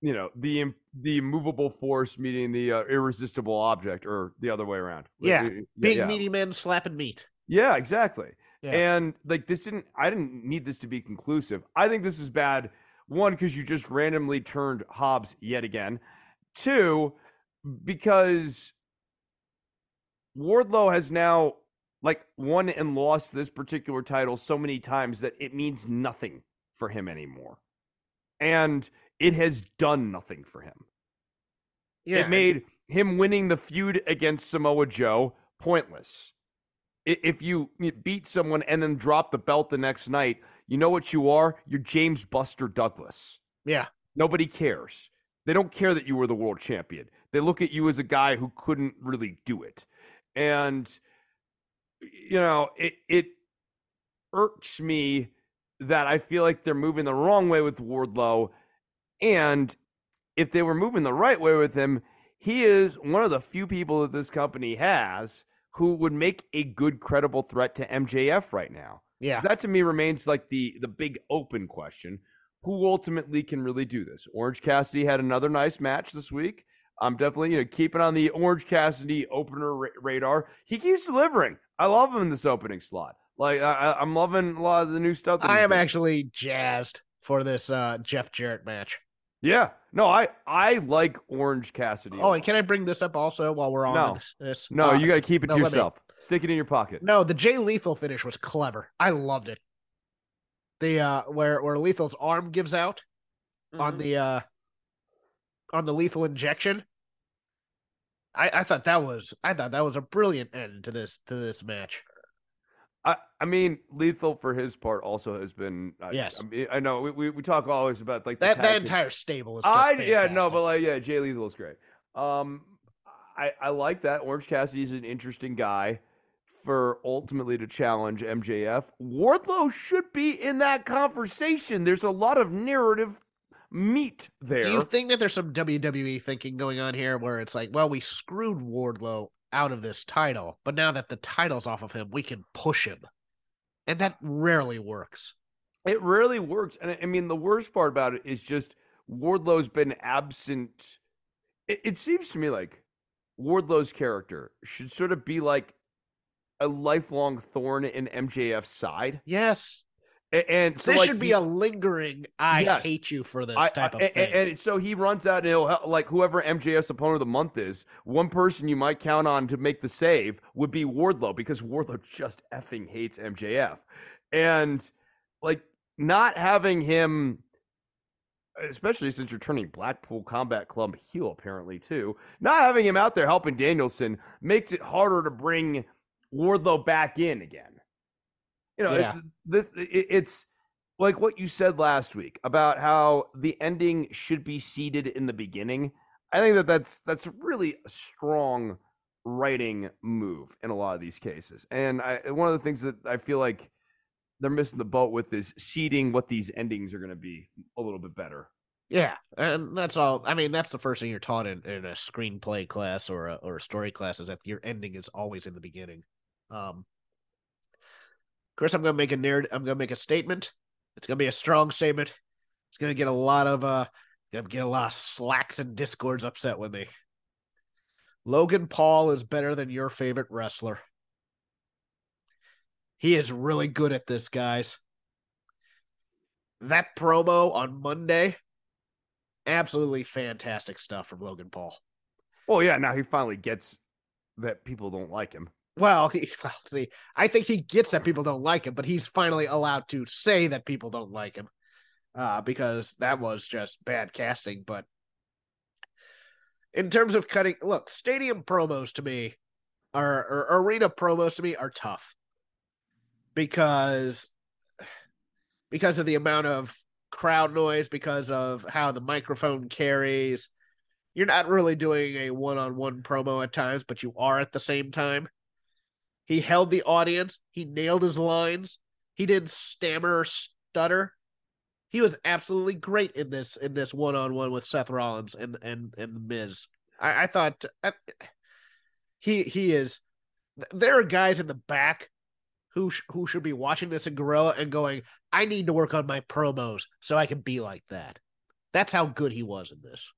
you know, the the immovable force meeting the uh, irresistible object, or the other way around. Yeah, yeah big yeah. meaty men slapping meat. Yeah, exactly. Yeah. And like this didn't, I didn't need this to be conclusive. I think this is bad. One, because you just randomly turned Hobbs yet again. Two, because Wardlow has now like won and lost this particular title so many times that it means nothing for him anymore and it has done nothing for him. Yeah. It made him winning the feud against Samoa Joe pointless. If you beat someone and then drop the belt the next night, you know what you are? You're James Buster Douglas. Yeah. Nobody cares. They don't care that you were the world champion. They look at you as a guy who couldn't really do it. And you know, it it irks me that I feel like they're moving the wrong way with Wardlow. And if they were moving the right way with him, he is one of the few people that this company has who would make a good, credible threat to MJF right now. Yeah. That to me remains like the the big open question. Who ultimately can really do this? Orange Cassidy had another nice match this week. I'm definitely you know keeping on the Orange Cassidy opener ra- radar. He keeps delivering. I love him in this opening slot. Like I, am loving a lot of the new stuff. I am doing. actually jazzed for this uh, Jeff Jarrett match. Yeah, no, I I like Orange Cassidy. Oh, and can I bring this up also while we're on no. this? No, you got to keep it no, to yourself. Me... Stick it in your pocket. No, the Jay Lethal finish was clever. I loved it. The uh where where Lethal's arm gives out mm-hmm. on the uh on the lethal injection. I, I thought that was I thought that was a brilliant end to this to this match. I, I mean, Lethal for his part also has been. Yes, I, mean, I know we, we, we talk always about like that. That entire stable is. I yeah no, but like yeah, Jay Lethal is great. Um, I I like that. Orange Cassidy is an interesting guy for ultimately to challenge MJF. Wardlow should be in that conversation. There's a lot of narrative meat there. Do you think that there's some WWE thinking going on here where it's like, well, we screwed Wardlow out of this title, but now that the title's off of him, we can push him. And that rarely works. It rarely works. And I mean, the worst part about it is just Wardlow's been absent. It, it seems to me like Wardlow's character should sort of be like a lifelong thorn in MJF's side. Yes. And so this like should be a lingering "I yes, hate you" for this I, type I, of thing. And, and, so he runs out and he'll help, like whoever MJF's opponent of the month is. One person you might count on to make the save would be Wardlow because Wardlow just effing hates MJF, and like not having him, especially since you're turning Blackpool Combat Club heel apparently too, not having him out there helping Danielson makes it harder to bring Wardlow back in again. You know, yeah. it, this it, it's like what you said last week about how the ending should be seeded in the beginning. I think that that's that's really a strong writing move in a lot of these cases. And I one of the things that I feel like they're missing the boat with is seeding what these endings are going to be a little bit better. Yeah, and that's all. I mean, that's the first thing you're taught in, in a screenplay class or a, or a story class is that your ending is always in the beginning. Um, Chris, I'm gonna make a narrative. I'm gonna make a statement. It's gonna be a strong statement. It's gonna get a lot of uh, gonna get a lot of slacks and discords upset with me. Logan Paul is better than your favorite wrestler. He is really good at this, guys. That promo on Monday, absolutely fantastic stuff from Logan Paul. Well, yeah, now he finally gets that people don't like him. Well, he, well, see, I think he gets that people don't like him, but he's finally allowed to say that people don't like him, uh, because that was just bad casting. But in terms of cutting, look, stadium promos to me are or arena promos to me are tough because because of the amount of crowd noise, because of how the microphone carries. You're not really doing a one-on-one promo at times, but you are at the same time. He held the audience. He nailed his lines. He didn't stammer or stutter. He was absolutely great in this in this one on one with Seth Rollins and and and the Miz. I, I thought I, he he is. There are guys in the back who sh- who should be watching this in Gorilla and going, "I need to work on my promos so I can be like that." That's how good he was in this.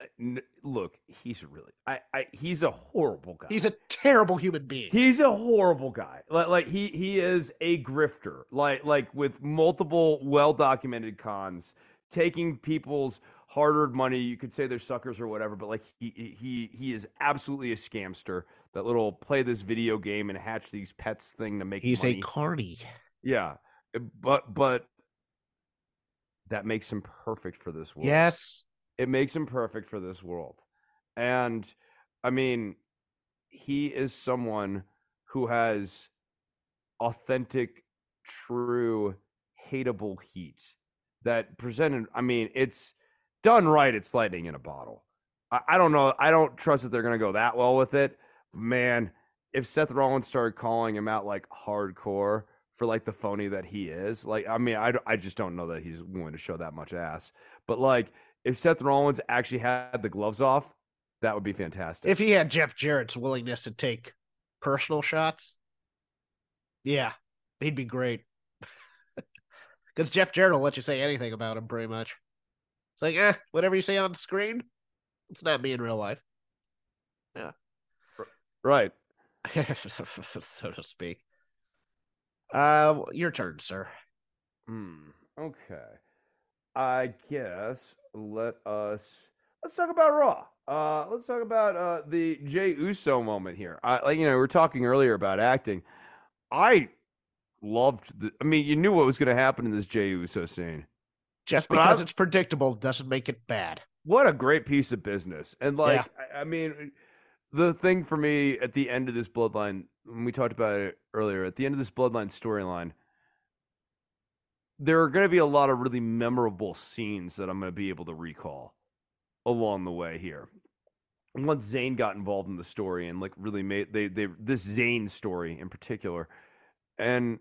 Uh, n- look, he's really I, I he's a horrible guy. He's a terrible human being. He's a horrible guy. Like, like he he is a grifter. Like like with multiple well documented cons, taking people's hard earned money. You could say they're suckers or whatever, but like he he he is absolutely a scamster. That little play this video game and hatch these pets thing to make. He's money. a carny. Yeah, but but that makes him perfect for this world. Yes. It makes him perfect for this world. And I mean, he is someone who has authentic, true, hateable heat that presented. I mean, it's done right. It's lightning in a bottle. I, I don't know. I don't trust that they're going to go that well with it. Man, if Seth Rollins started calling him out like hardcore for like the phony that he is, like, I mean, I, I just don't know that he's willing to show that much ass. But like, if Seth Rollins actually had the gloves off, that would be fantastic. If he had Jeff Jarrett's willingness to take personal shots, yeah, he'd be great. Because Jeff Jarrett will let you say anything about him, pretty much. It's like, eh, whatever you say on screen, it's not me in real life. Yeah. right. so to speak. Uh, your turn, sir. Hmm. Okay. I guess let us let's talk about Raw. Uh, let's talk about uh, the Jey Uso moment here. I, like you know, we are talking earlier about acting. I loved the. I mean, you knew what was going to happen in this Jey Uso scene. Just because it's predictable doesn't make it bad. What a great piece of business! And like, yeah. I, I mean, the thing for me at the end of this bloodline, when we talked about it earlier, at the end of this bloodline storyline, there are going to be a lot of really memorable scenes that I'm going to be able to recall along the way here. Once Zayn got involved in the story and like really made they they this Zayn story in particular, and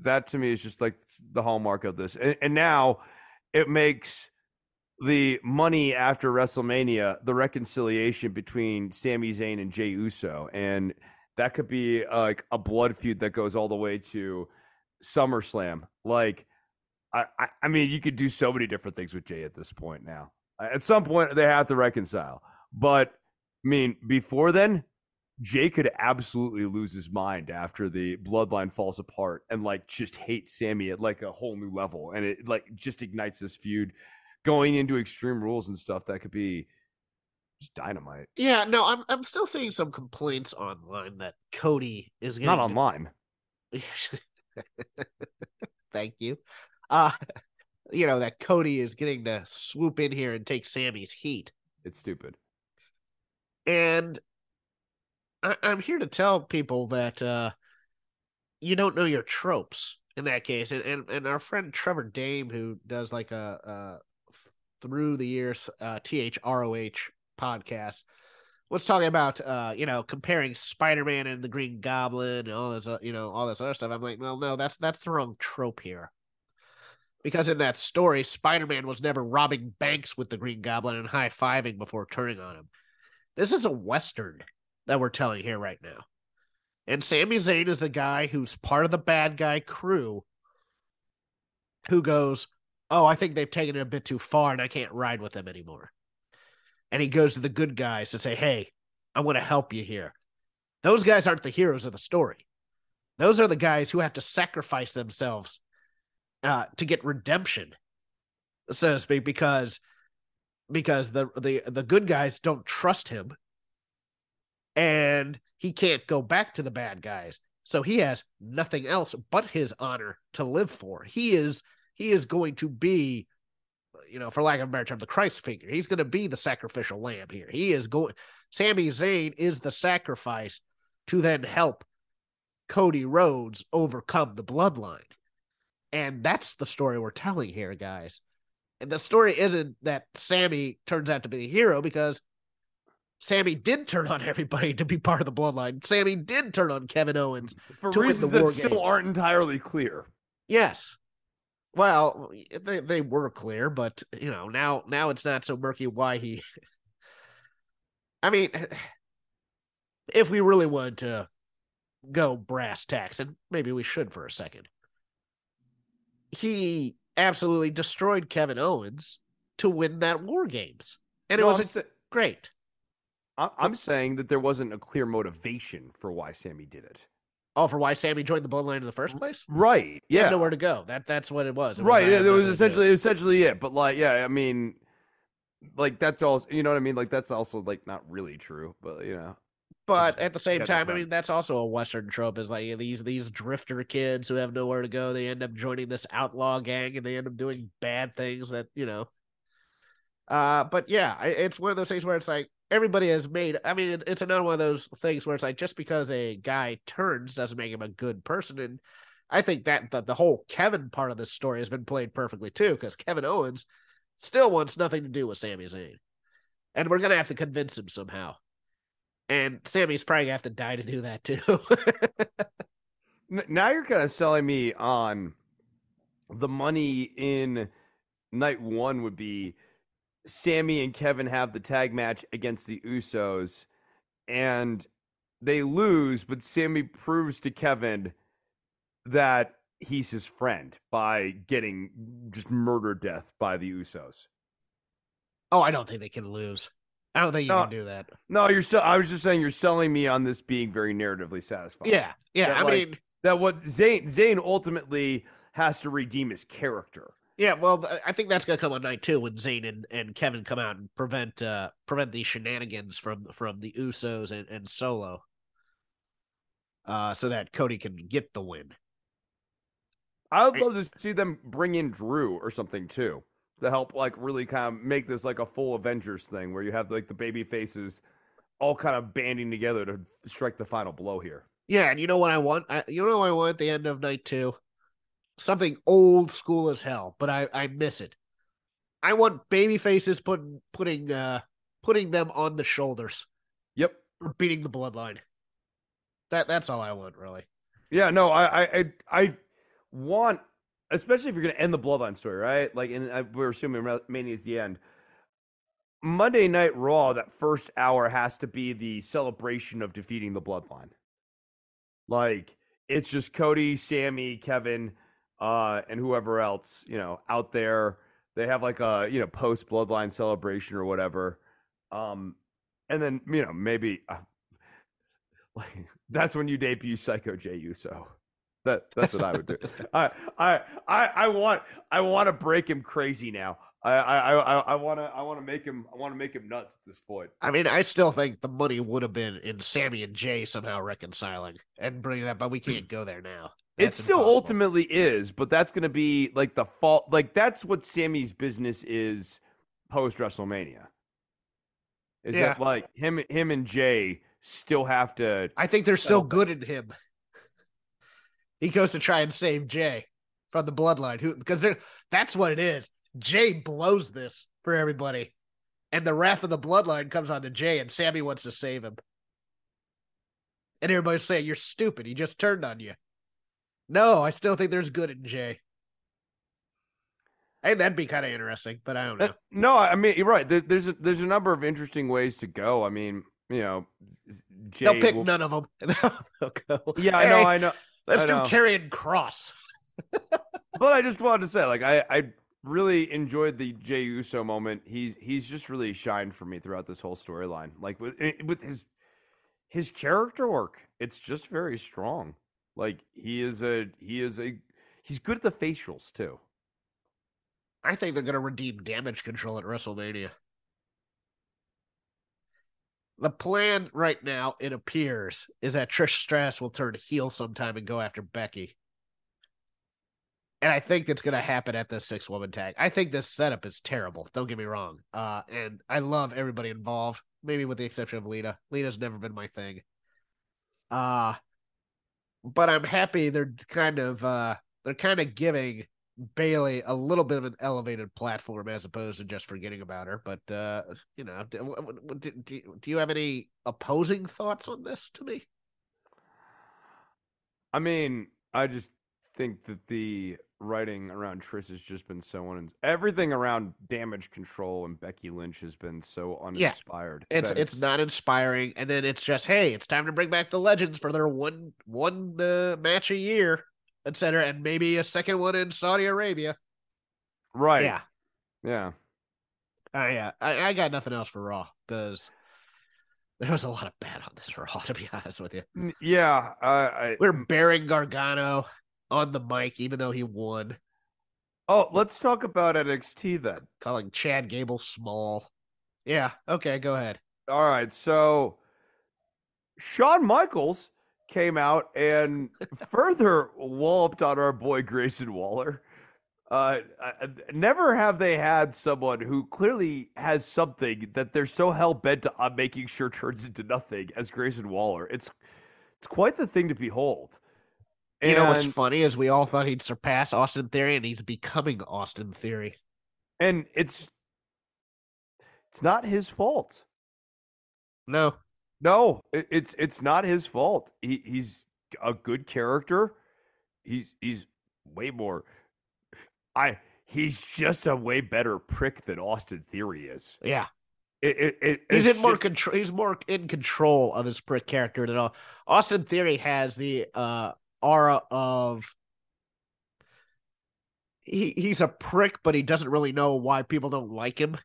that to me is just like the hallmark of this. And, and now it makes the money after WrestleMania the reconciliation between Sami Zayn and Jey Uso, and that could be uh, like a blood feud that goes all the way to SummerSlam. Like I, I, mean, you could do so many different things with Jey at this point now. At some point, they have to reconcile. But I mean, before then, Jey could absolutely lose his mind after the bloodline falls apart and like just hate Sami at like a whole new level. And it like just ignites this feud going into extreme rules and stuff that could be just dynamite. Yeah, no, I'm I'm still seeing some complaints online that Cody is not online. Thank you uh, you know, that Cody is getting to swoop in here and take Sami's heat. It's stupid. And I- am here to tell people that uh, you don't know your tropes in that case, and and, and our friend Trevor Dame, who does like a, a through the years uh, THROH podcast, was talking about uh, you know comparing Spider Man and the Green Goblin and all this uh, you know all this other stuff. I'm like, well, no, that's that's the wrong trope here. Because in that story, Spider Man was never robbing banks with the Green Goblin and high fiving before turning on him. This is a Western that we're telling here right now. And Sami Zayn is the guy who's part of the bad guy crew who goes, Oh, I think they've taken it a bit too far and I can't ride with them anymore. And he goes to the good guys to say, Hey, I want to help you here. Those guys aren't the heroes of the story. Those are the guys who have to sacrifice themselves uh, to get redemption, so to speak, because because the the the good guys don't trust him and he can't go back to the bad guys. So he has nothing else but his honor to live for. He is he is going to be, you know, for lack of a better term, the Christ figure. He's going to be the sacrificial lamb here. He is going. Sami Zayn is the sacrifice to then help Cody Rhodes overcome the bloodline, and that's the story we're telling here, guys. And the story isn't that Sami turns out to be the hero because Sami did turn on everybody to be part of the bloodline. Sami did turn on Kevin Owens for reasons that war still aren't entirely clear. Yes. Well, they they were clear, but you know now now it's not so murky why he. I mean, if we really wanted to go brass tacks, and maybe we should for a second, he absolutely destroyed Kevin Owens to win that War Games, and No, it was sa- great. I- I'm saying that there wasn't a clear motivation for why Sami did it. Oh, for why Sami joined the bloodline in the first place? Right. Yeah. nowhere to go. That that's what it was. It right. Yeah, that was essentially essentially it. But like, yeah, I mean, like that's all. You know what I mean? Like that's also like not really true. But you know, But at the same time, I mean, that's also a Western trope. Is like these these drifter kids who have nowhere to go. They end up joining this outlaw gang, and they end up doing bad things that you know. Uh, but yeah, it's one of those things where it's like everybody has made. I mean, it's another one of those things where it's like just because a guy turns doesn't make him a good person, and I think that the, the whole Kevin part of this story has been played perfectly too, because Kevin Owens still wants nothing to do with Sami Zayn, and we're gonna have to convince him somehow. And Sami's probably gonna have to die to do that too. Now you're kind of selling me on the money in night one would be Sami and Kevin have the tag match against the Usos and they lose, but Sami proves to Kevin that he's his friend by getting just murder death by the Usos. oh, I don't think they can lose. I don't think you No. can do that. No, you're so I was just saying you're selling me on this being very narratively satisfying. Yeah, yeah. That, I like, mean, that what Zayn Zayn ultimately has to redeem his character. yeah. Well, I think that's gonna come on night two when Zayn and, and Kevin come out and prevent uh prevent these shenanigans from from the Usos and, and Solo. Uh, so that Cody can get the win. I would love to see them bring in Drew or something too to help like really kind of make this like a full Avengers thing where you have like the baby faces all kind of banding together to strike the final blow here. Yeah, and you know what I want? I, you know what I want at the end of night two? Something old school as hell, but I I miss it. I want baby faces putting putting uh putting them on the shoulders Yep. or beating the bloodline. That that's all I want, really. Yeah, no, I I I, I want especially if you're going to end the bloodline story, right? Like and I, we're assuming Mania is the end. Monday Night Raw, that first hour has to be the celebration of defeating the bloodline. Like it's just Cody, Sami, Kevin, uh, and whoever else, you know, out there. They have like a you know post bloodline celebration or whatever. Um, and then you know maybe uh, like that's when you debut Psycho Jey Uso. That that's what I would do. I I I I want I want to break him crazy now. I I I I want to I want to make him I want to make him nuts at this point. I mean, I still think the money would have been in Sami and Jey somehow reconciling and bringing that, but we can't go there now. It still impossible. ultimately is, but that's going to be like the fault. Like that's what Sami's business is post WrestleMania. Is Yeah. that like him him and Jey still have to I think they're still good in him. He goes to try and save Jey from the bloodline, who because that's what it is. Jey blows this for everybody, and the wrath of the bloodline comes on to Jey, and Sami wants to save him. And everybody's saying, You're stupid. He just turned on you. No, I still think there's good in Jey. Hey, that'd be kind of interesting, but I don't know. Uh, no, I mean you're right. There, there's a, there's a number of interesting ways to go. I mean, you know, Jey They'll pick will- none of them. Yeah, I know, I know. Let's do. Karrion Kross. But I just wanted to say, like, I I really enjoyed the Jey Uso moment. He's he's just really shined for me throughout this whole storyline. Like with eh, with his his character work, it's just very strong. Like he is a he is a he's good at the facials too. I think they're going to redeem damage control at WrestleMania. The plan right now, it appears, is that Trish Stratus will turn heel sometime and go after Becky. And I think that's going to happen at the six woman tag. I think this setup is terrible. Don't get me wrong. Uh, and I love everybody involved, maybe with the exception of Lita. Lita's never been my thing. Uh, but I'm happy they're kind of uh, they're kind of giving Bayley a little bit of an elevated platform as opposed to just forgetting about her. But uh, you know, do, do, do, you have any opposing thoughts on this to me? I mean, I just think that the writing around Trish has just been so un- everything around damage control and Becky Lynch has been so uninspired. It's that it's not inspiring, and then it's just hey, it's time to bring back the legends for their one one uh, match a year, etc., and maybe a second one in Saudi Arabia. right. Yeah, Yeah. uh, yeah. I, I got nothing else for Raw because there was a lot of bad on this Raw. To be honest with you, Yeah. I, I, we're bearing Gargano on the mic, even though he won. oh, let's talk about NXT then. calling Chad Gable small. Yeah, okay, go ahead. All right. So Shawn Michaels came out and further walloped on our boy Grayson Waller. Uh, uh, never have they had someone who clearly has something that they're so hell bent on making sure turns into nothing as Grayson Waller. It's it's quite the thing to behold. You know what's funny is we all thought he'd surpass Austin Theory, and he's becoming Austin Theory. and it's it's not his fault. No, No, it, it's it's not his fault. He he's a good character. He's he's way more. I he's just a way better prick than Austin Theory is. yeah, It, it, he's it's in more control. He's more in control of his prick character than all. Austin Theory has the uh, aura of he he's a prick, but he doesn't really know why people don't like him.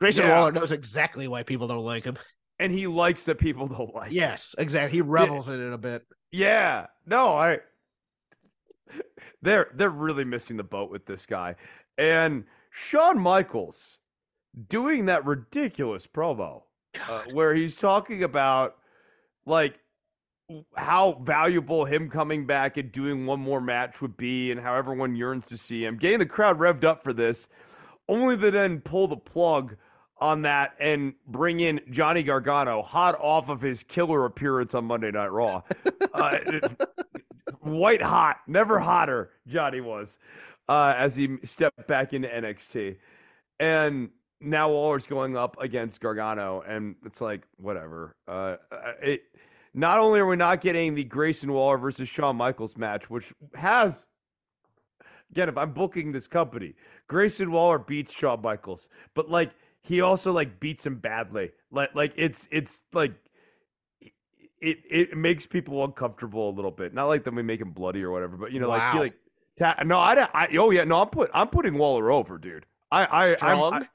Grayson Yeah. Waller knows exactly why people don't like him. And he likes that people don't like. Yes, exactly. He revels in it a bit. Yeah. No, I they're they're really missing the boat with this guy. And Shawn Michaels doing that ridiculous promo uh, where he's talking about like how valuable him coming back and doing one more match would be and how everyone yearns to see him. Getting the crowd revved up for this only to then pull the plug on that and bring in Johnny Gargano hot off of his killer appearance on Monday Night Raw. uh, white hot, never hotter, Johnny was uh, as he stepped back into NXT. And now Waller's going up against Gargano, and it's like, whatever. Uh, it, not only are we not getting the Grayson Waller versus Shawn Michaels match, which has again, if I'm booking this company, Grayson Waller beats Shawn Michaels, but like he also like beats him badly. Like like it's it's like it it makes people uncomfortable a little bit. Not like that we make him bloody or whatever, but you know, like he like ta- no, I, don't- I oh yeah, no, I'm put I'm putting Waller over, dude. I I I'm, I,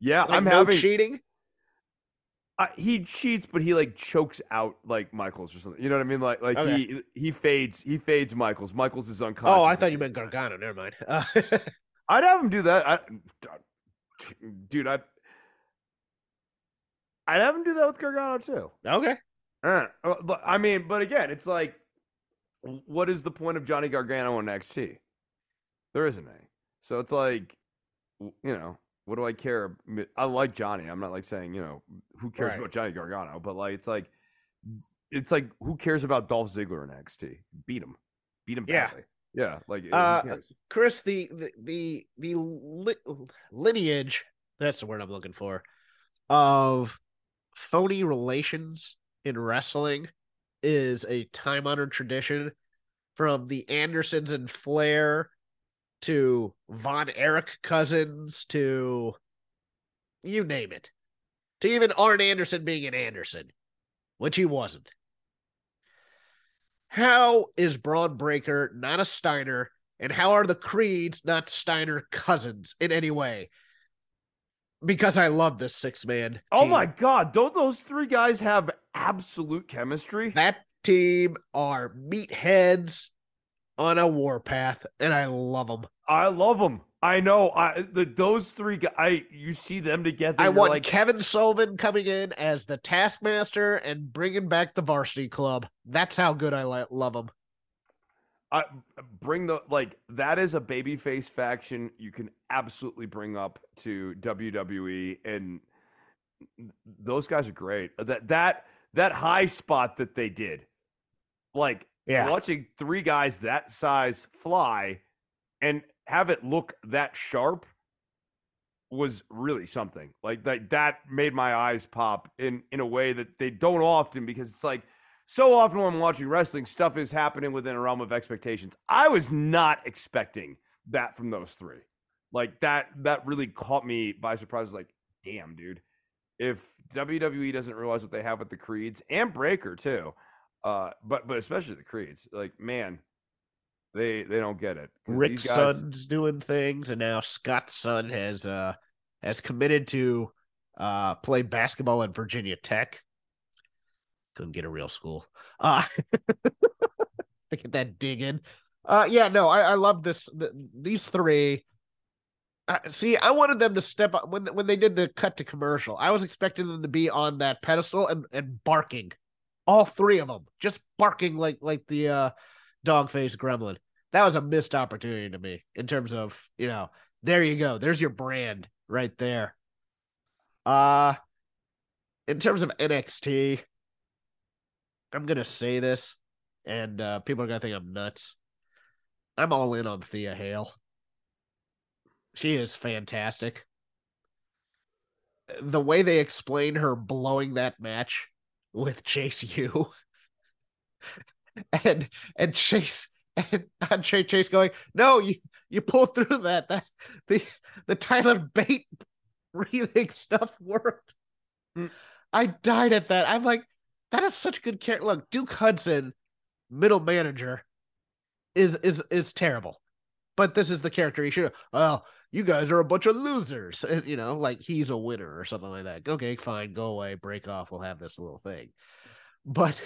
yeah, Like, I'm no having cheating. uh, he cheats, but he like chokes out like Michaels or something. You know what I mean? Like like Okay. he he fades he fades Michaels. Michaels is unconscious. Oh, I thought you meant Gargano. Never mind. Uh, I'd have him do that. I, dude, I I'd have him do that with Gargano too. okay. Uh, uh, but- I mean, but again, it's like, what is the point of Johnny Gargano on NXT? There isn't any. So it's like, you know, what do I care? I like Johnny. I'm not like saying, you know, who cares Right. about Johnny Gargano? But like, it's like, it's like, who cares about Dolph Ziggler in NXT? Beat him. beat him badly. Yeah, Yeah, like who Uh. Chris, the the the, the li- lineage that's the word I'm looking for of phony relations in wrestling is a time honored tradition from the Andersons and Flair to Von Erich cousins to you name it. To even Arn Anderson being an Anderson, which he wasn't. How is Bron Breakker not a Steiner, and how are the Creeds not Steiner cousins in any way? Because I love this six man. Oh my god, don't those three guys have absolute chemistry? That team are meatheads on a warpath, and I love them. I love them. I know. I the, those three guys. I you see them together. I want like, Kevin Sullivan coming in as the Taskmaster and bringing back the Varsity Club. That's how good I love them. I bring the like that is a babyface faction you can absolutely bring up to WWE and those guys are great. That that that high spot that they did. Like Yeah. watching three guys that size fly and have it look that sharp was really something. Like that that made my eyes pop in in a way that they don't often because it's like so often when I'm watching wrestling, stuff is happening within a realm of expectations. I was not expecting that from those three. Like that that really caught me by surprise. Like, damn, dude. If WWE doesn't realize what they have with the Creeds and Breakker too, uh, but but especially the Creeds, like man, they they don't get it. Rick's guys- son's doing things, and now Scott's son has uh has committed to uh play basketball at Virginia Tech. Couldn't get a real school. Uh get that dig in. Uh yeah, no, I, I love this th- these three. Uh, see, I wanted them to step up when when they did the cut to commercial. I was expecting them to be on that pedestal and, and barking, all three of them, just barking like like the uh, dog face gremlin that was a missed opportunity to me in terms of you know there you go there's your brand right there uh in terms of nxt i'm gonna say this and uh people are gonna think i'm nuts i'm all in on Thea Hail she is fantastic the way they explain her blowing that match with chase u and and chase and Andre Chase going, no, you you pulled through that. That the the Tyler Bate breathing stuff worked. Mm. I died at that. I'm like, that is such a good character. Look, Duke Hudson, middle manager, is is is terrible. But this is the character he should. Oh, you guys are a bunch of losers. And, you know, like he's a winner or something like that. Okay, fine, go away, break off. We'll have this little thing. But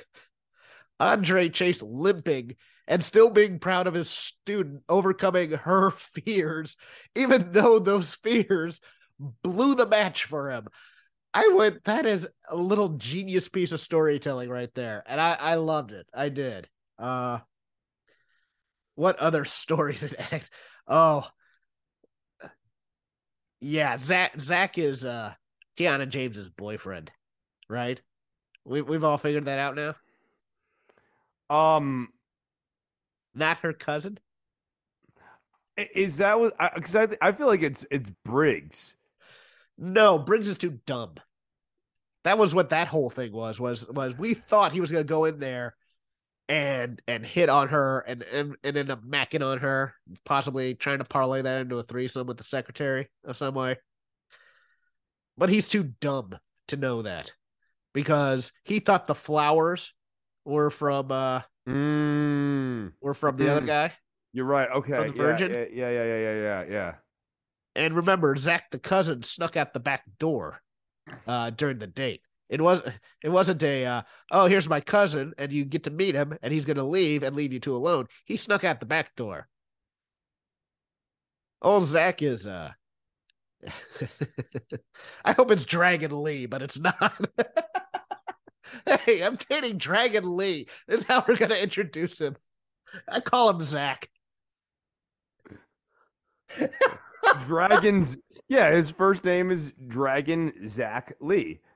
Andre Chase limping and still being proud of his student overcoming her fears, even though those fears blew the match for him. I would. that is a little genius piece of storytelling right there. And I, I loved it. I did. Uh what other stories in X? Oh yeah, Zach Zach is uh Kiana James's boyfriend, right? We we've all figured that out now. um Not her cousin. is that what because I, th- I feel like it's it's Briggs. No, Briggs is too dumb. That was what that whole thing was. Was was we thought he was gonna go in there and and hit on her and and, and end up macking on her, possibly trying to parlay that into a threesome with the secretary of some way. But he's too dumb to know that because he thought the flowers were from uh Mm, were from the other Mm. guy. you're right. Okay. the yeah, Virgin? Yeah, yeah, yeah, yeah, yeah, yeah. And remember, Zach the cousin snuck out the back door uh, during the date. It was it wasn't a uh, oh here's my cousin and you get to meet him and he's gonna leave and leave you two alone. He snuck out the back door. Old Zach is uh I hope it's Dragon Lee, but it's not. hey, I'm dating Dragon Lee. This is how we're gonna introduce him. I call him Zach. Dragons. Yeah, his first name is Dragon Zach Lee.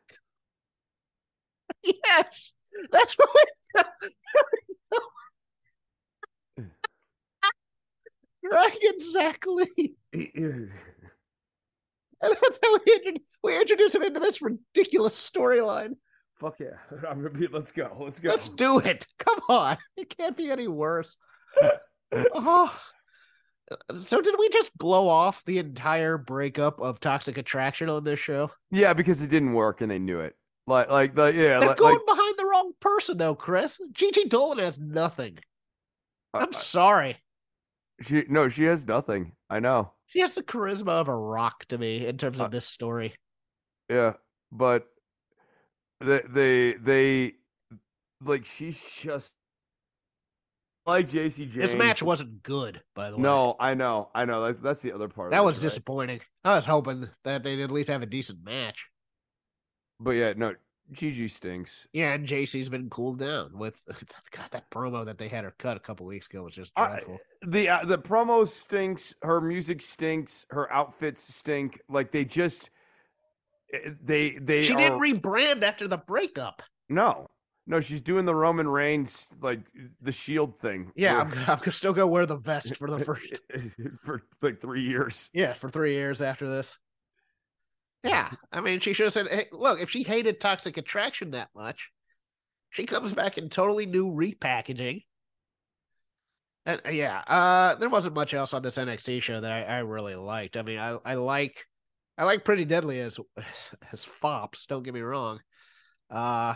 Yes, that's what. Right, exactly. And that's how we, intro- we introduce him into this ridiculous storyline. Fuck yeah. I'm gonna be let's go. Let's go. Let's do it. Come on. It can't be any worse. oh. So did we just blow off the entire breakup of Toxic Attraction on this show? yeah, because it didn't work and they knew it. Like like the yeah, They're like, going like behind the wrong person though, Chris. Gigi Dolin has nothing. I'm uh, sorry. she no, she has nothing. I know. She has the charisma of a rock to me in terms of Uh, this story. Yeah, but they they they like she's just like Jacy Jayne. This match wasn't good, by the way. No, I know, I know. That's that's the other part. of that was right? disappointing. I was hoping that they'd at least have a decent match. But yeah, no, Gigi stinks. Yeah, and Jacy's been cooled down with God. That promo that they had her cut a couple weeks ago was just dreadful. the uh, the promo stinks. Her music stinks. Her outfits stink. Like they just eh, they they she are, didn't rebrand after the breakup. no no. She's doing the Roman Reigns like the Shield thing. Yeah, I'm, gonna- I'm gonna still gonna wear the vest for the first. for like three years. Yeah, for three years after this. Yeah, I mean, she should have said, "Hey, look, if she hated Toxic Attraction that much, she comes back in totally new repackaging." And uh, yeah, uh, there wasn't much else on this NXT show that I, I really liked. I mean, I, I like, I like Pretty Deadly as as, as fops. Don't get me wrong. Uh,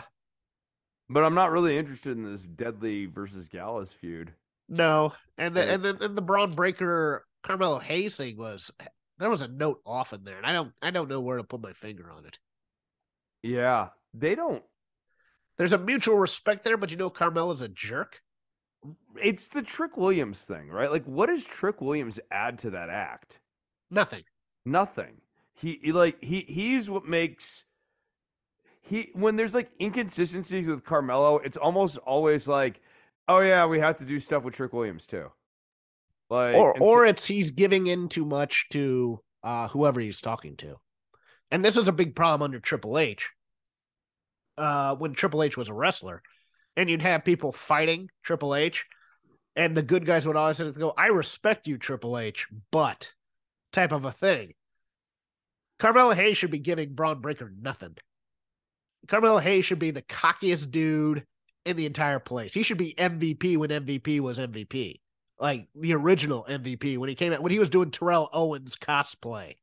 But I'm not really interested in this Deadly versus Gallus feud. no, and the and then and the Bron Breakker Carmelo Hayes thing was there was a note off in there, and I don't I don't know where to put my finger on it. Yeah, they don't. There's a mutual respect there, but you know Carmelo's a jerk. It's the Trick Williams thing, right? Like, what does Trick Williams add to that act? Nothing. Nothing. He, he like he he's what makes he when there's like inconsistencies with Carmelo, it's almost always like, oh yeah, we have to do stuff with Trick Williams too. Like or so- or it's he's giving in too much to uh whoever he's talking to. And this is a big problem under Triple H. Uh when Triple H was a wrestler. And you'd have people fighting Triple H, and the good guys would always go, I respect you, Triple H, but type of a thing. Carmelo Hayes should be giving Bron Breakker nothing. Carmelo Hayes should be the cockiest dude in the entire place. He should be MVP when MVP was MVP like the original MVP when he came out when he was doing Terrell Owens cosplay.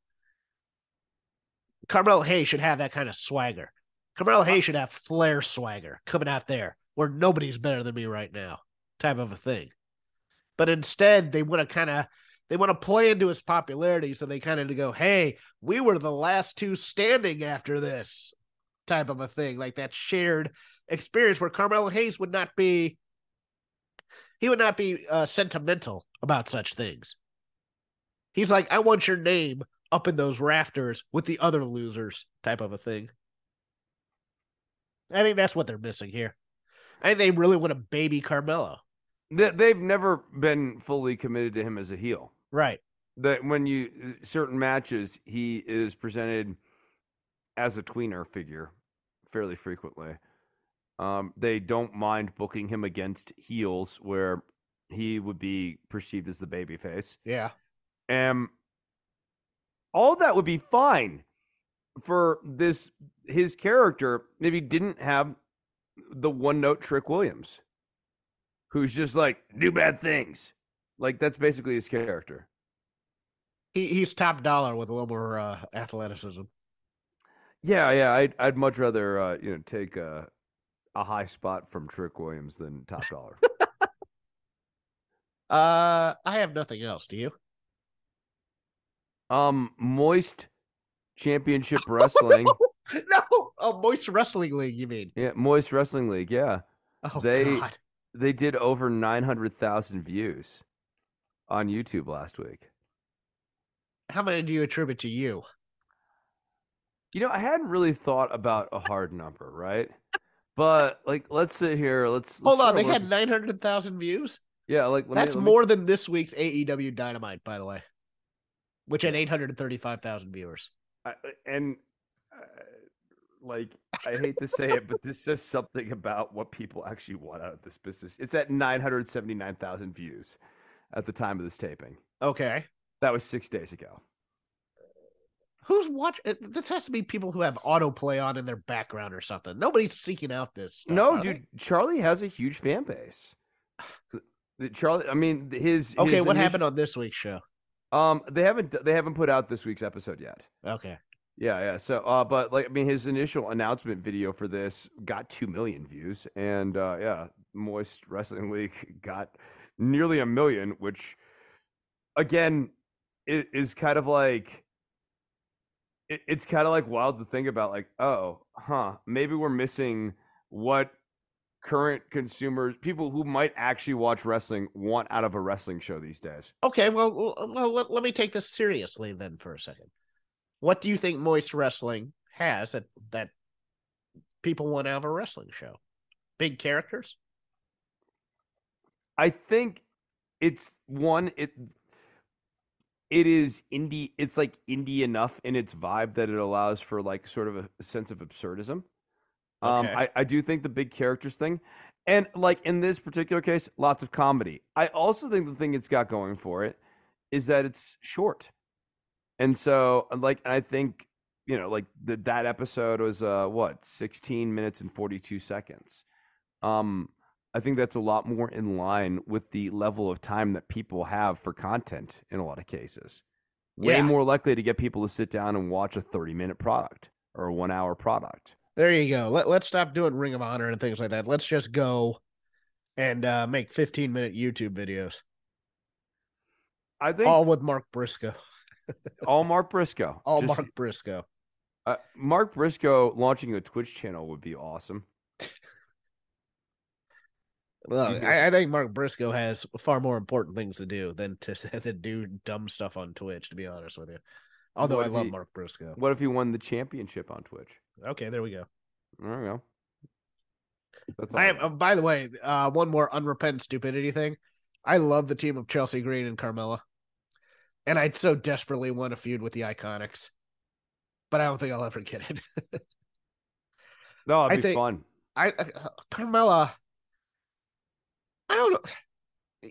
Carmelo Hayes should have that kind of swagger. Carmelo Hayes should have flair swagger coming out there where nobody's better than me right now, type of a thing. But instead, they want to kind of they want to play into his popularity, so they kind of go, "Hey, we were the last two standing after this," type of a thing, like that shared experience where Carmelo Hayes would not be he would not be uh, sentimental about such things. He's like, I want your name up in those rafters with the other losers, type of a thing. I think that's what they're missing here. I think they really want to baby Carmelo. they, they've never been fully committed to him as a heel. Right. that when you certain matches he is presented as a tweener figure fairly frequently. Um, they don't mind booking him against heels where he would be perceived as the babyface. Yeah. And all that would be fine for this his character if he didn't have the one note Trick Williams, who's just like do bad things. Like that's basically his character. He he's Top Dolla with a little more uh, athleticism. Yeah, yeah. I'd I'd much rather uh, you know take a a high spot from Trick Williams than Top Dolla. Uh, I have nothing else. Do you? um, Moist Championship Wrestling. no. Oh, Moist Wrestling League. You mean? yeah, Moist Wrestling League. Yeah, Oh They- God. they did over nine hundred thousand views on YouTube last week. How many do you attribute to you? You know, I hadn't really thought about a hard number, right? But like, let's sit here. Let's, let's Hold on, they work- had nine hundred thousand views. Yeah, like let me- That's me- more than this week's AEW Dynamite, by the way, which had eight hundred thirty-five thousand viewers. I, and uh, like I hate to say it, but this says something about what people actually want out of this business. It's at nine hundred seventy nine thousand views. at the time of this taping. Okay. That was six days ago. Who's watching? This has to be people who have autoplay on in their background or something. Nobody's seeking out this. Stuff, no, are they? dude, Charlie has a huge fan base. Charlie, I mean, his Okay, his what initial- happened on this week's show? Um, they haven't they haven't put out this week's episode yet. Okay. Yeah, yeah. So, uh, but like, I mean, his initial announcement video for this got two million views, and uh, yeah, Moist Wrestling League got nearly a million, which, again, is kind of like, it, it's kind of like wild to think about. Like, oh, huh, maybe we're missing what current consumers, people who might actually watch wrestling, want out of a wrestling show these days. Okay. Well, well let, let me take this seriously then for a second. What do you think Moist Wrestling has that that people want out of a wrestling show? Big characters. I think it's one it it is indie it's like indie enough in its vibe that it allows for like sort of a, sense of absurdism. Um Okay. I, I do think the big characters thing. And like in this particular case, lots of comedy. I also think the thing it's got going for it is that it's short. And so like I think, you know, like the, that episode was uh what, 16 minutes and 42 seconds. Um I think that's a lot more in line with the level of time that people have for content in a lot of cases. Way Yeah. more likely to get people to sit down and watch a 30 minute product or a one hour product. There you go. Let, let's stop doing Ring of Honor and things like that. Let's just go and uh, make 15 minute YouTube videos, I think all, all with Mark Briscoe. All Mark Briscoe. All Just- Mark Briscoe. uh, Mark Briscoe launching a Twitch channel would be awesome. Look, He's I, I think Mark Briscoe has far more important things to do than to, do dumb stuff on Twitch. To be honest with you, although What I love he- Mark Briscoe. What if he won the championship on Twitch? Okay, there we go. There we go. That's all. I I. Uh, by the way, uh, one more unrepentant stupidity thing. I love the team of Chelsea Green and Carmella, and I so desperately want to feud with the Iconics, but I don't think I'll ever get it. no, I it'd be think- fun. I uh, Carmella. I don't know.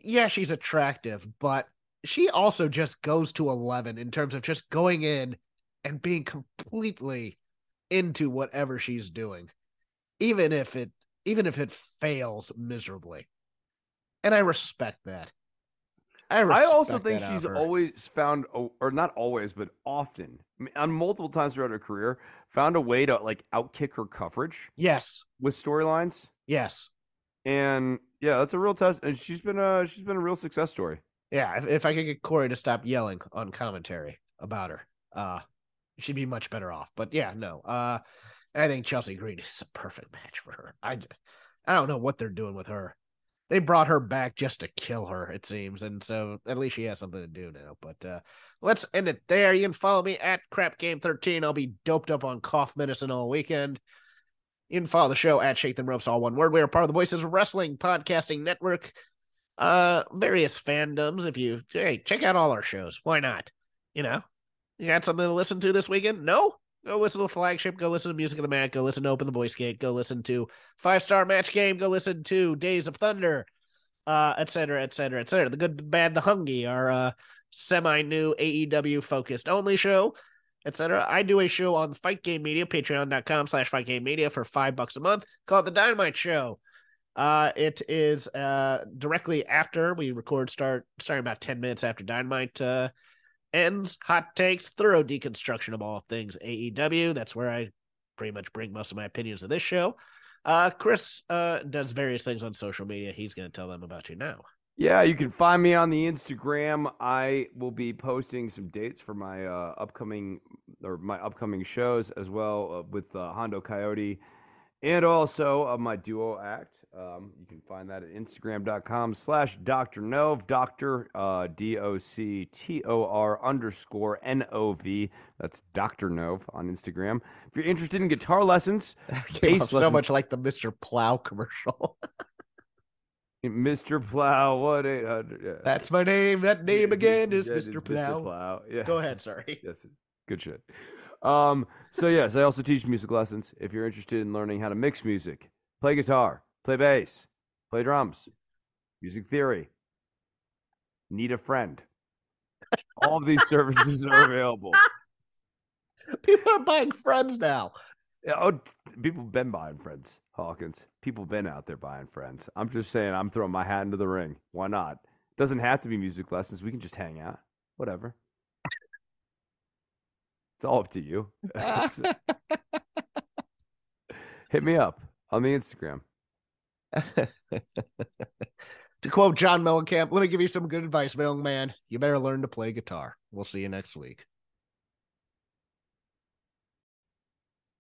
Yeah, she's attractive, but she also just goes to eleven in terms of just going in and being completely into whatever she's doing, even if it even if it fails miserably. And I respect that. I, I also think she's always found, or not always, but often, on multiple times throughout her career, found a way to like outkick her coverage yes, with storylines. yes, And yeah, that's a real test. And she's been a she's been a real success story. yeah. If, if I could get Corey to stop yelling on commentary about her, uh, she'd be much better off. But yeah, no. Uh, I think Chelsea Green is a perfect match for her. I I don't know what they're doing with her. They brought her back just to kill her, it seems, and so at least she has something to do now. But uh, let's end it there. You can follow me at Crap Game Thirteen. I'll be doped up on cough medicine all weekend. You can follow the show at Shake Them Ropes, all one word. We are part of the Voices Wrestling Podcasting Network. Uh, various fandoms. If you hey, check out all our shows. Why not? You know, you got something to listen to this weekend? No? Go listen to the flagship. Go listen to Music of the Mat. Go listen to Open the Voice Gate. Go listen to Five Star Match Game. Go listen to Days of Thunder, uh, et cetera, et cetera, et cetera. The Good, the Bad, the Hungy, our uh, semi new AEW focused only show, et cetera. I do a show on Fight Game Media, patreon.com slash Fight Game Media for five bucks a month. Called The Dynamite Show. Uh, it is uh directly after we record start starting about 10 minutes after Dynamite uh ends. Hot takes thorough deconstruction of all things AEW that's where I pretty much bring most of my opinions of this show. Uh Chris uh does various things on social media. He's going to tell them about you now Yeah, you can find me on the Instagram. I will be posting some dates for my uh, upcoming or my upcoming shows as well uh, with uh, Hondo Coyote and also uh, my duo act. Um, you can find that at Instagram.com slash Dr. Nove, Dr. Uh, D O C T O R underscore N O V. That's Dr. Nove on Instagram. If you're interested in guitar lessons, Bass so lessons. much like the Mr. Plow commercial Mr. Plow, what eight hundred? Yeah. that's my name that name Yes, again is Mr. it's Plow Plow. Yeah. go ahead sorry Yes, good shit. Um, so yes, I also teach music lessons. If you're interested in learning how to mix music, play guitar, play bass, play drums, music theory, need a friend. All of these services are available. People are buying friends now. Oh, people been buying friends, Hawkins. People been out there buying friends. I'm just saying, I'm throwing my hat into the ring. Why not? Doesn't have to be music lessons. We can just hang out. Whatever. It's all up to you. Hit me up on the Instagram. to quote John Mellencamp, let me give you some good advice, young man. You better learn to play guitar. We'll see you next week.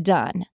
done.